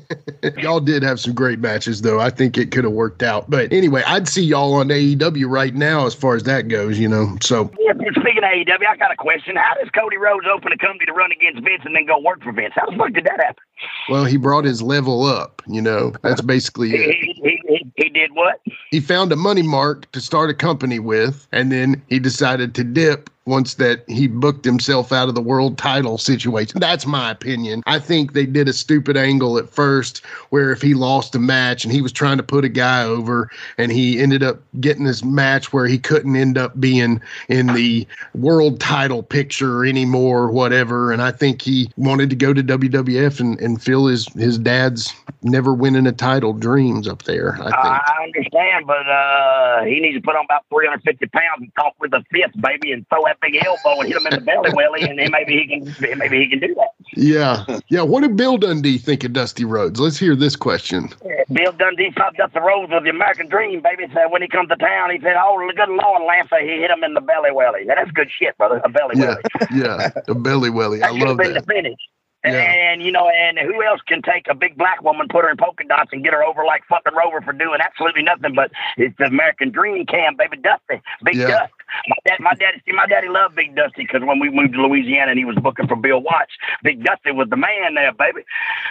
y'all did have some great matches, though. I think it could have worked out. But anyway, I'd see y'all on AEW right now as far as that goes, you know. So Yeah, speaking of AEW, I got a question. How does Cody Rhodes open a company to run against Vince and then go work for Vince? How the fuck did that happen? well, he brought his level up, you know. That's basically it. he, he, he, he did what? He found a money mark to start a company with, and then he decided to dip once that he booked himself out of the world title situation. That's my opinion. I think they did a stupid angle at first where if he lost a match and he was trying to put a guy over and he ended up getting this match where he couldn't end up being in the world title picture anymore or whatever. And I think he wanted to go to WWF and, and fill his, his dad's never winning a title dreams up there. I. I understand, but uh, he needs to put on about 350 pounds and talk with a fifth, baby, and throw that big elbow and hit him in the belly welly, and then maybe he can maybe he can do that. Yeah. Yeah. What did Bill Dundee think of Dusty Rhodes? Let's hear this question. Bill Dundee popped up the roads with the American Dream, baby. Said when he comes to town, he said, "Oh, good Lord, Lance, he hit him in the belly welly." Now, that's good shit, brother. A belly Yeah. welly. Yeah. A belly welly. I That should have love been that. the finish. Yeah. And you know, and who else can take a big black woman, put her in polka dots, and get her over like fucking Rover for doing absolutely nothing? But it's the American Dream Cam, baby, Dusty, Big Yeah. Dust. My dad, my daddy, see, my daddy loved Big Dusty because when we moved to Louisiana and he was booking for Bill Watts, Big Dusty was the man there, baby.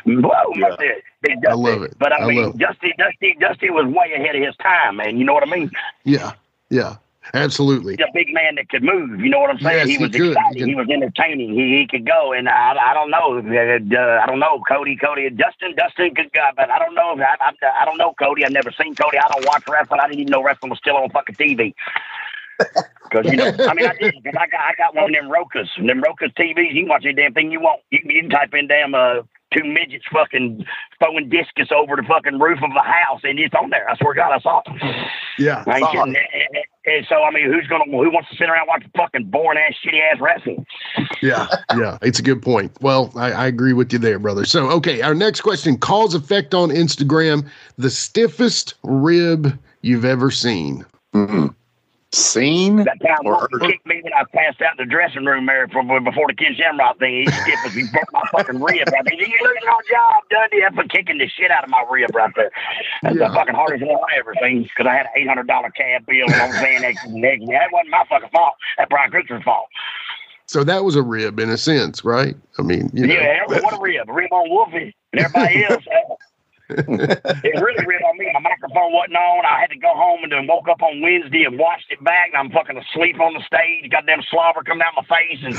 Whoa, my Yeah. Big I love it. But I, I mean. Dusty, Dusty, Dusty was way ahead of his time, man. You know what I mean? Yeah. Yeah. Absolutely. a big man that could move. You know what I'm saying? Yes, he he was could. He exciting. could- He, was entertaining. He, he could go. And I, I don't know. Uh, I don't know. Cody, Cody, Dustin, Dustin, good guy. But I don't know. I, I, I don't know Cody. I've never seen Cody. I don't watch wrestling. I didn't even know wrestling was still on fucking TV. Because you know, I mean, I did. Cause I got, I got one of them Rokus, them Rokus TVs. You can watch any damn thing you want. You, can- you can type in damn uh, two midgets fucking throwing discus over the fucking roof of a house, and it's on there. I swear to God, I saw it. Yeah. I ain't kidding. And- and- and so I mean, who's gonna who wants to sit around and watch fucking boring ass, shitty ass wrestling? Yeah. Yeah. It's a good point. Well, I, I agree with you there, brother. So, okay. Our next question cause effect on Instagram the stiffest rib you've ever seen. Mm-mm. Seen That time or kicked me when I passed out in the dressing room there for, before the Ken Shamrock thing. He stiff as he broke my fucking rib. I mean, you losing our job, Dundee. That's for kicking the shit out of my rib right there. That's Yeah. the fucking hardest one I ever seen because I had an eight hundred dollar cab bill and I was saying that that wasn't my fucking fault. That Brian Cook's fault. So that was a rib in a sense, right? I mean, you know. Yeah, what a rib. A rib on Wolfie and everybody else. It really ripped on me. My microphone wasn't on. I had to go home and then woke up on Wednesday and watched it back. And I'm fucking asleep on the stage. Goddamn slobber coming out my face. And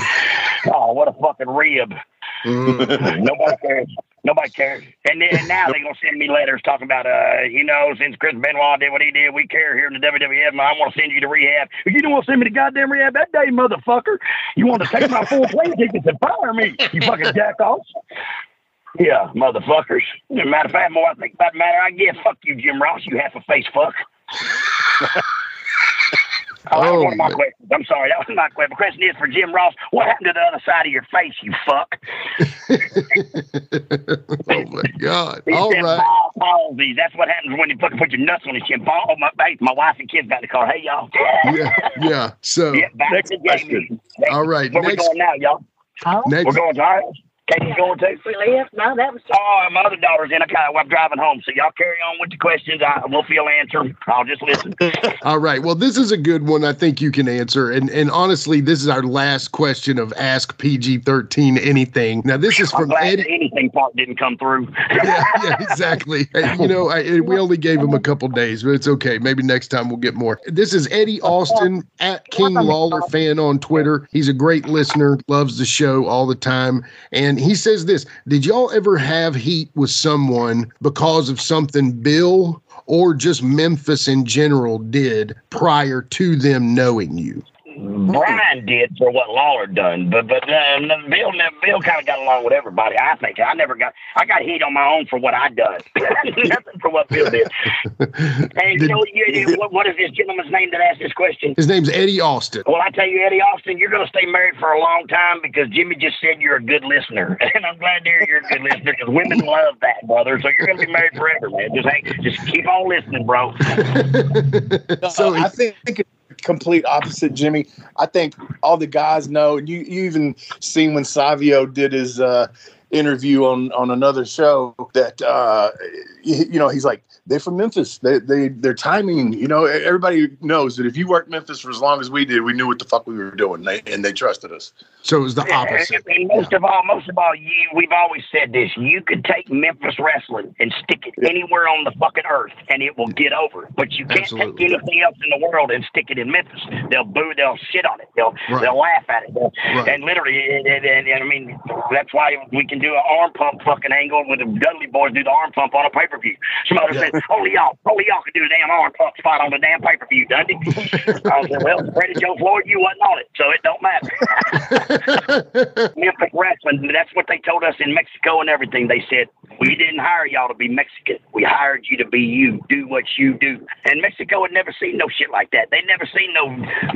oh, what a fucking rib. Mm, Nobody cares. Nobody cares. And then now they're gonna send me letters talking about, uh, you know, since Chris Benoit did what he did, we care here in the WWF. and I want to send you to rehab. You don't want to send me to goddamn rehab that day, motherfucker. You want to take my full plane tickets and fire me? You fucking jackoffs. Yeah, motherfuckers. Matter of fact, more I think about the matter, I guess. Fuck you, Jim Ross. You half a face fuck. Oh, that was Oh, one of my man. questions. I'm sorry, that was my question. The question is for Jim Ross. What happened to the other side of your face, you fuck? oh my God. He All said right. ball palsy. That's what happens when you fucking put your nuts on his chin. Ball, oh, my, hey, my wife and kids got in the car. Hey, y'all. Yeah. Yeah. So, Yeah, back to Next gaming. all right. Where we going now, y'all? next, We're going to ours. Katie's going too. We left. No, that was Oh, my other daughter's in a car. I'm driving home. So y'all carry on with the questions. I will feel answer. I'll just listen. All right. Well, this is a good one. I think you can answer. And and honestly, this is our last question of Ask PG thirteen anything. Now, this is from Eddie. the anything part didn't come through. yeah, yeah, exactly. You know, I, we only gave him a couple days, but it's okay. Maybe next time we'll get more. This is Eddie Austin at King Lawler fan on Twitter. He's a great listener, loves the show all the time, and he says this: Did y'all ever have heat with someone because of something Bill or just Memphis in general did prior to them knowing you? Brian did for what Lawler done, but but uh, Bill Bill kind of got along with everybody. I think I never got I got heat on my own for what I done, nothing for what Bill did. And you know you, you- what, what is this gentleman's name that asked this question? His name's Eddie Austin. Well, I tell you, Eddie Austin, you're going to stay married for a long time because Jimmy just said you're a good listener, and I'm glad to hear you're a good listener because women love that, brother. So you're going to be married forever, man. Just hang, just keep on listening, bro. So I think complete opposite, Jimmy. I think all the guys know, you you even seen when Savio did his uh, interview on on another show that uh, you, you know he's like they're from Memphis. They they their timing. You know, everybody knows that if you worked Memphis for as long as we did, we knew what the fuck we were doing, they, and they trusted us. So it was the opposite. And most of all, most of all, you we've always said this: you could take Memphis wrestling and stick it anywhere on the fucking earth, and it will get over. But you can't Absolutely. take anything else in the world and stick it in Memphis. They'll boo, they'll shit on it, they'll Right. they'll laugh at it, Right. and literally, and, and, and, and I mean, that's why we can do an arm pump fucking angle with the Dudley boys do the arm pump on a pay per view. Somebody Yeah. said, "Only y'all, only y'all can do a damn arm pump spot on the damn pay per view, Dundee." I said, "Well, Freddie Joe Floyd, you wasn't on it, so it don't matter." Memphis wrestling. That's what they told us in Mexico and everything. They said we didn't hire y'all to be Mexican. We hired you to be you. Do what you do. And Mexico had never seen no shit like that. They'd never seen no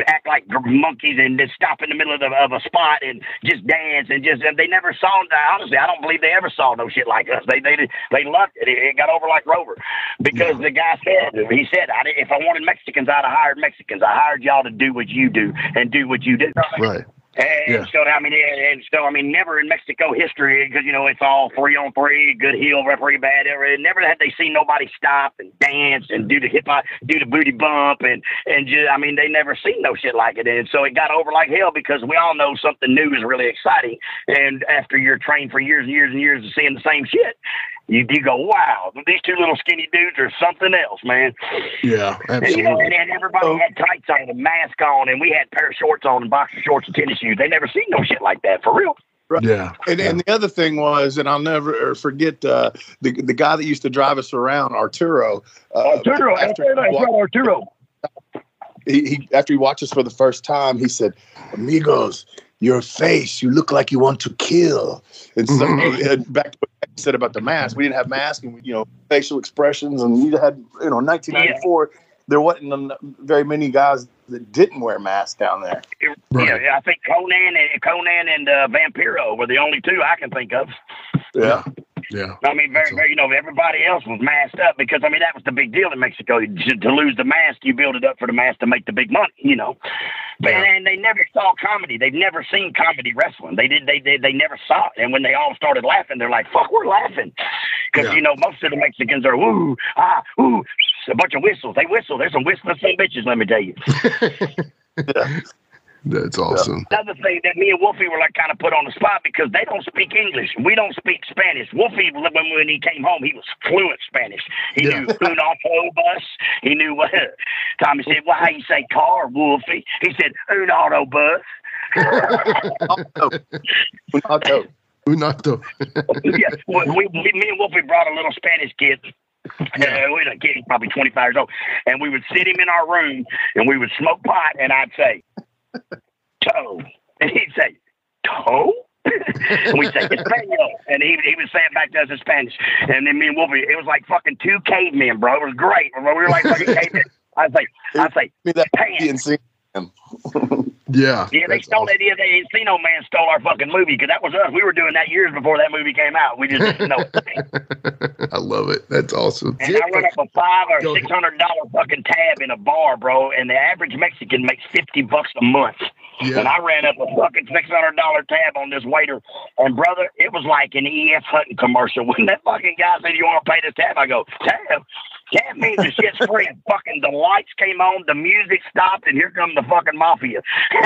act like monkeys and just stop in the middle of, the, of a spot and just dance and just. They never saw. Honestly, I don't believe they ever saw no shit like us. They they they loved it. It, it got over like Rover because the guy said he said I, if I wanted Mexicans, I'd have hired Mexicans. I hired y'all to do what you do and do what you do. right. And Yeah. so I mean, and so I mean, never in Mexico history because you know it's all three on three, good heel, referee bad. Ever never had they seen nobody stop and dance and do the hip hop, do the booty bump, and and just I mean they never seen no shit like it. And so it got over like hell because we all know something new is really exciting. And after you're trained for years and years and years of seeing the same shit, you you go, wow, these two little skinny dudes are something else, man. Yeah, And, you know, absolutely. and, and everybody had tights on and mask on, and we had pair of shorts on and boxer shorts and tennis shoes. They never seen no shit like that for real. Yeah. And, and the other thing was, and I'll never forget uh, the the guy that used to drive us around, Arturo. Uh, Arturo, after, that's right, Arturo. he, he after he watched us for the first time, he said, "Amigos, your face, you look like you want to kill." And so and back to what you said about the mask, we didn't have masks, and we, you know, facial expressions, and you had, you know, 1994. There wasn't very many guys that didn't wear masks down there. Right. Yeah, yeah, I think Konnan and Konnan and uh, Vampiro were the only two I can think of. Yeah, Yeah. I mean, very, very, you know, everybody else was masked up because I mean that was the big deal in Mexico. To, to lose the mask, you build it up for the mask to make the big money, you know. But Yeah. and they never saw comedy. They've never seen comedy wrestling. They did. They they, they never saw it. And when they all started laughing, they're like, "Fuck, we're laughing," because Yeah. you know most of the Mexicans are woo ah ooh, a bunch of whistles. They whistle. There's some whistling some bitches. Let me tell you. That's awesome. Another thing that me and Wolfie were like kind of put on the spot because they don't speak English. We don't speak Spanish. Wolfie, when, when he came home, he was fluent Spanish. He Yeah. knew un auto bus. He knew what. Tommy said, "Well, how you say car, Wolfie?" He said, "Un auto bus." Otto. Unato. yeah, we, we, we- me and Wolfie brought a little Spanish kid. Yeah. Uh, we had a kid, probably 25 years old. And we would sit him in our room and we would smoke pot and I'd say, toe. And he'd say, toe? and we'd say, Espanol. And he, he would say it back to us in Spanish. And then me and Wolfie, it was like fucking two cavemen, bro. It was great. We were like fucking cavemen. I'd say, I'd say, Me that pants. and see him. Yeah. Yeah, they that's stole awesome. that. Yeah, the Encino Man stole our fucking movie because that was us. We were doing that years before that movie came out. We just didn't know it. I love it. That's awesome. And I run up a five or six hundred dollar fucking tab in a bar, bro, and the average Mexican makes fifty bucks a month. Yeah. And I ran up a fucking six hundred dollar tab on this waiter, and brother, it was like an EF Hutton commercial. When that fucking guy said, "You want to pay this tab?" I go, "Tab." Tab means the shit's free. fucking the lights came on, the music stopped, and here come the fucking mafia.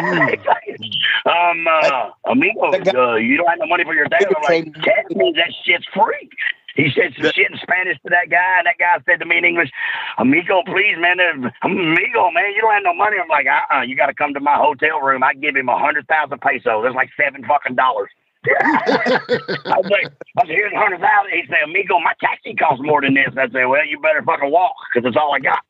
um, uh, amigo, uh, you don't have no money for your tab. I'm like, tab means that shit's free. He said some shit in Spanish to that guy, and that guy said to me in English, "Amigo, please, man, uh, amigo, man, you don't have no money." I'm like, "Uh, uh you got to come to my hotel room. I give him a hundred thousand pesos. That's like seven fucking dollars." I was like, I said, "Here's a hundred thousand. He said, "Amigo, my taxi costs more than this." I said, "Well, you better fucking walk, because it's all I got."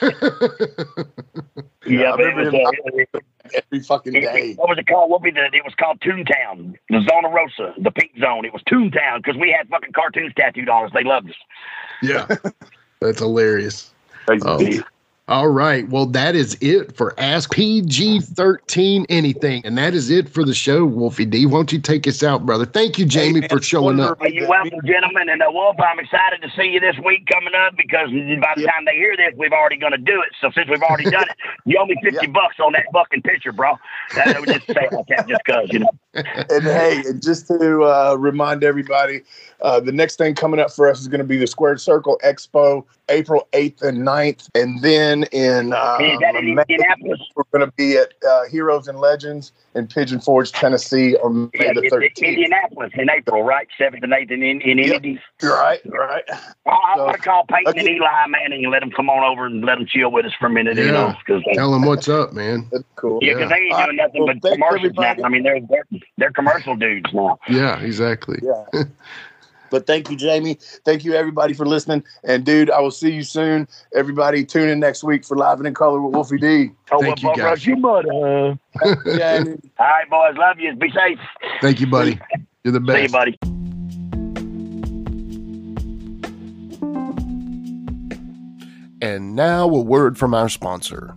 yeah, I but it was. remember Uh, it- every fucking it- day. what was it called? What was the? It was called Toontown, the Zona Rosa, the pink zone. It was Toontown because we had fucking cartoons tattooed on us. They loved us. Yeah. That's hilarious. Crazy Oh. Beat. All right. Well, that is it for Ask PG 13 Anything. And that is it for the show, Wolfie D. Won't you take us out, brother? Thank you, Jamie, man, for showing up. Well, you're welcome, gentlemen. And uh, Wolf, I'm excited to see you this week coming up because by the Yeah. time they hear this, we've already going to do it. So since we've already done it, you owe me 50 bucks on that fucking picture, bro. That, I would just say it like that just because, you know. and hey, and just to uh, remind everybody, uh, the next thing coming up for us is going to be the Squared Circle Expo, April 8th and 9th. And then in uh, Is that in Indianapolis? we're going to be at uh, Heroes and Legends in Pigeon Forge, Tennessee on May Yeah, the it's- it's 13th. Indianapolis in April, right? 7th and 8th in, in, in Yep. Indy. Right, right. I, I So- going to call Peyton and Eli Manning and let them come on over and let them chill with us for a minute, you know. Cause they, Tell them what's up, man. That's cool. yeah, because they ain't doing nothing well, but thanks, commercials everybody. now. I mean, they're, they're they're commercial dudes now. Yeah, exactly. Yeah. But thank you, Jamie. Thank you, everybody, for listening. And, dude, I will see you soon. Everybody, tune in next week for Live and in Color with Wolfie D. Oh, Thank you, well, guys. Rush, you mother. huh? Jamie. All right, boys. Love you. Be safe. Thank you, buddy. You're the See you, best. buddy. And now a word from our sponsor.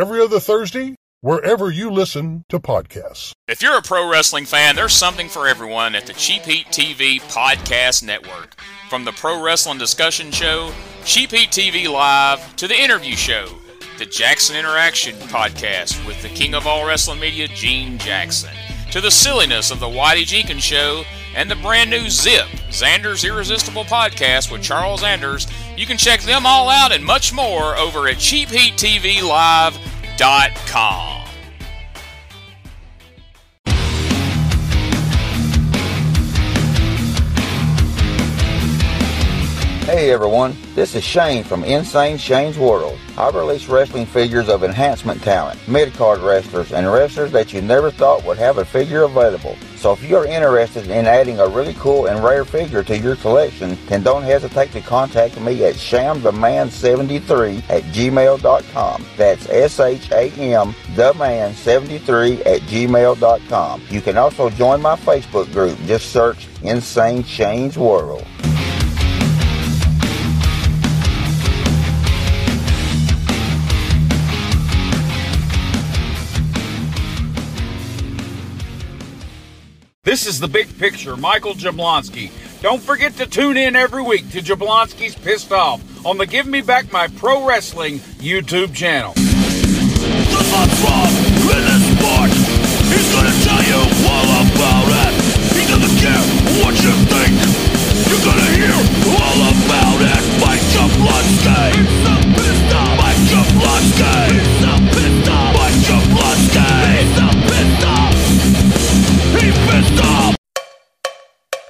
Every other Thursday, wherever you listen to podcasts. If you're a pro wrestling fan, there's something for everyone at the Cheap Heat TV Podcast Network. From the Pro Wrestling Discussion Show, Cheap Heat TV Live, to the interview show, the Jackson Interaction Podcast with the king of all wrestling media, Gene Jackson, to the silliness of the Whitey Jenkins Show, and the brand new Zip, Xander's Irresistible Podcast with Charles Anders. You can check them all out and much more over at CheapHeatTVLive.com. Hey everyone, this is Shane from Insane Shane's World. I release wrestling figures of enhancement talent, mid-card wrestlers, and wrestlers that you never thought would have a figure available. So if you're interested in adding a really cool and rare figure to your collection, then don't hesitate to contact me at shamtheman73 at gmail.com. That's S-H-A-M, theman73 at gmail.com. You can also join my Facebook group. Just search Insane Shane's World. This is the big picture, Michael Jablonski. Don't forget to tune in every week to Jablonski's Pissed Off on the Give Me Back My Pro Wrestling YouTube channel. He's gonna tell you all about it. He doesn't care what you think. You're gonna hear all about it. Mike Jablonski.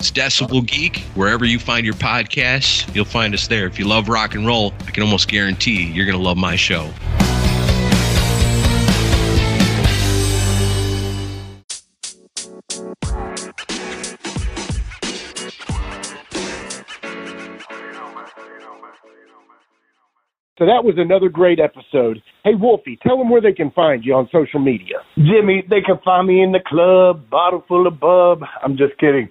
It's Decibel Geek. Wherever you find your podcasts, you'll find us there. If you love rock and roll, I can almost guarantee you're going to love my show. So that was another great episode. Hey, Wolfie, tell them where they can find you on social media. Jimmy, they can find me in the club, bottle full of bub. I'm just kidding.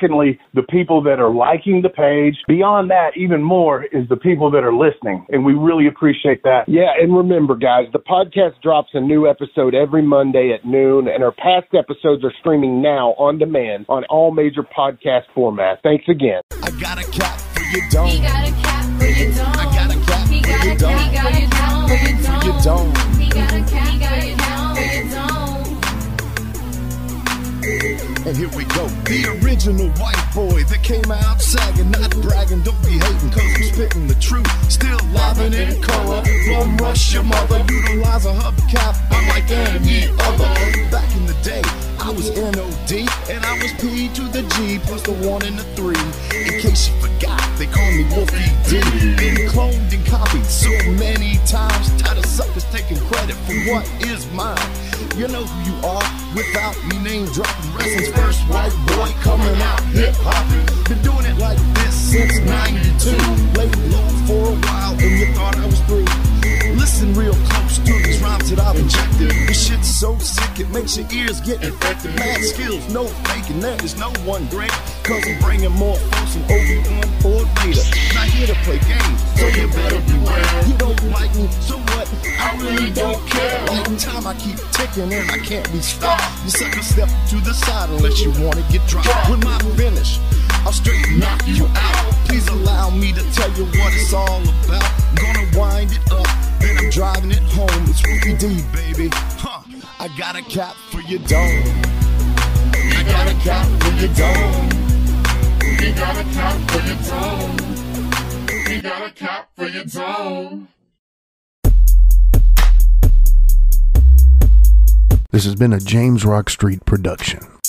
Secondly, the people that are liking the page. Beyond that, even more is the people that are listening, and we really appreciate that. Yeah, and remember, guys, the podcast drops a new episode every Monday at noon, and our past episodes are streaming now on demand on all major podcast formats. Thanks again. I got a cap for your dome. He got a cap for your dome. I got a cap he for your dome. He got a cap for your dome. He got a cap, he got a cap for your dome. And here we go. The original white boy that came out sagging, not bragging, don't be hating, cause I'm spitting the truth. Still livin' in color. From Rush, your mother, utilize a hubcap, unlike any other. Back in the day, I was NOD, and I was P to the G, plus the one and the three. In case you forgot, they call me Wolfie D. Been cloned and copied so many times, tired of suckers taking credit for what is mine. You know who you are without me name dropping. Wrestling's first white boy coming out hip hop. Been doing it like this since 92. Laid low for a while and you thought I was through. Listen real close to these rhymes that I've injected. This shit's so sick it makes your ears get infected. Mad skills, no faking, there is no one great. Cause I'm bringing more folks than Obi-Wan or Vader. Not here to play games, so you better beware. You don't like me, so what? I really don't care. Like time I keep ticking and I can't be stopped. You sucker step to the side unless you wanna get dropped. With my finish, I'll straight knock you out. Please allow me to tell you what it's all about. Gonna wind it up, then I'm driving it home. It's Ricky D, baby. Huh. I got a cap for your dome. I got a cap for your dome. He got a cap for your dome. He got a cap for your dome. This has been a James Rock Street production.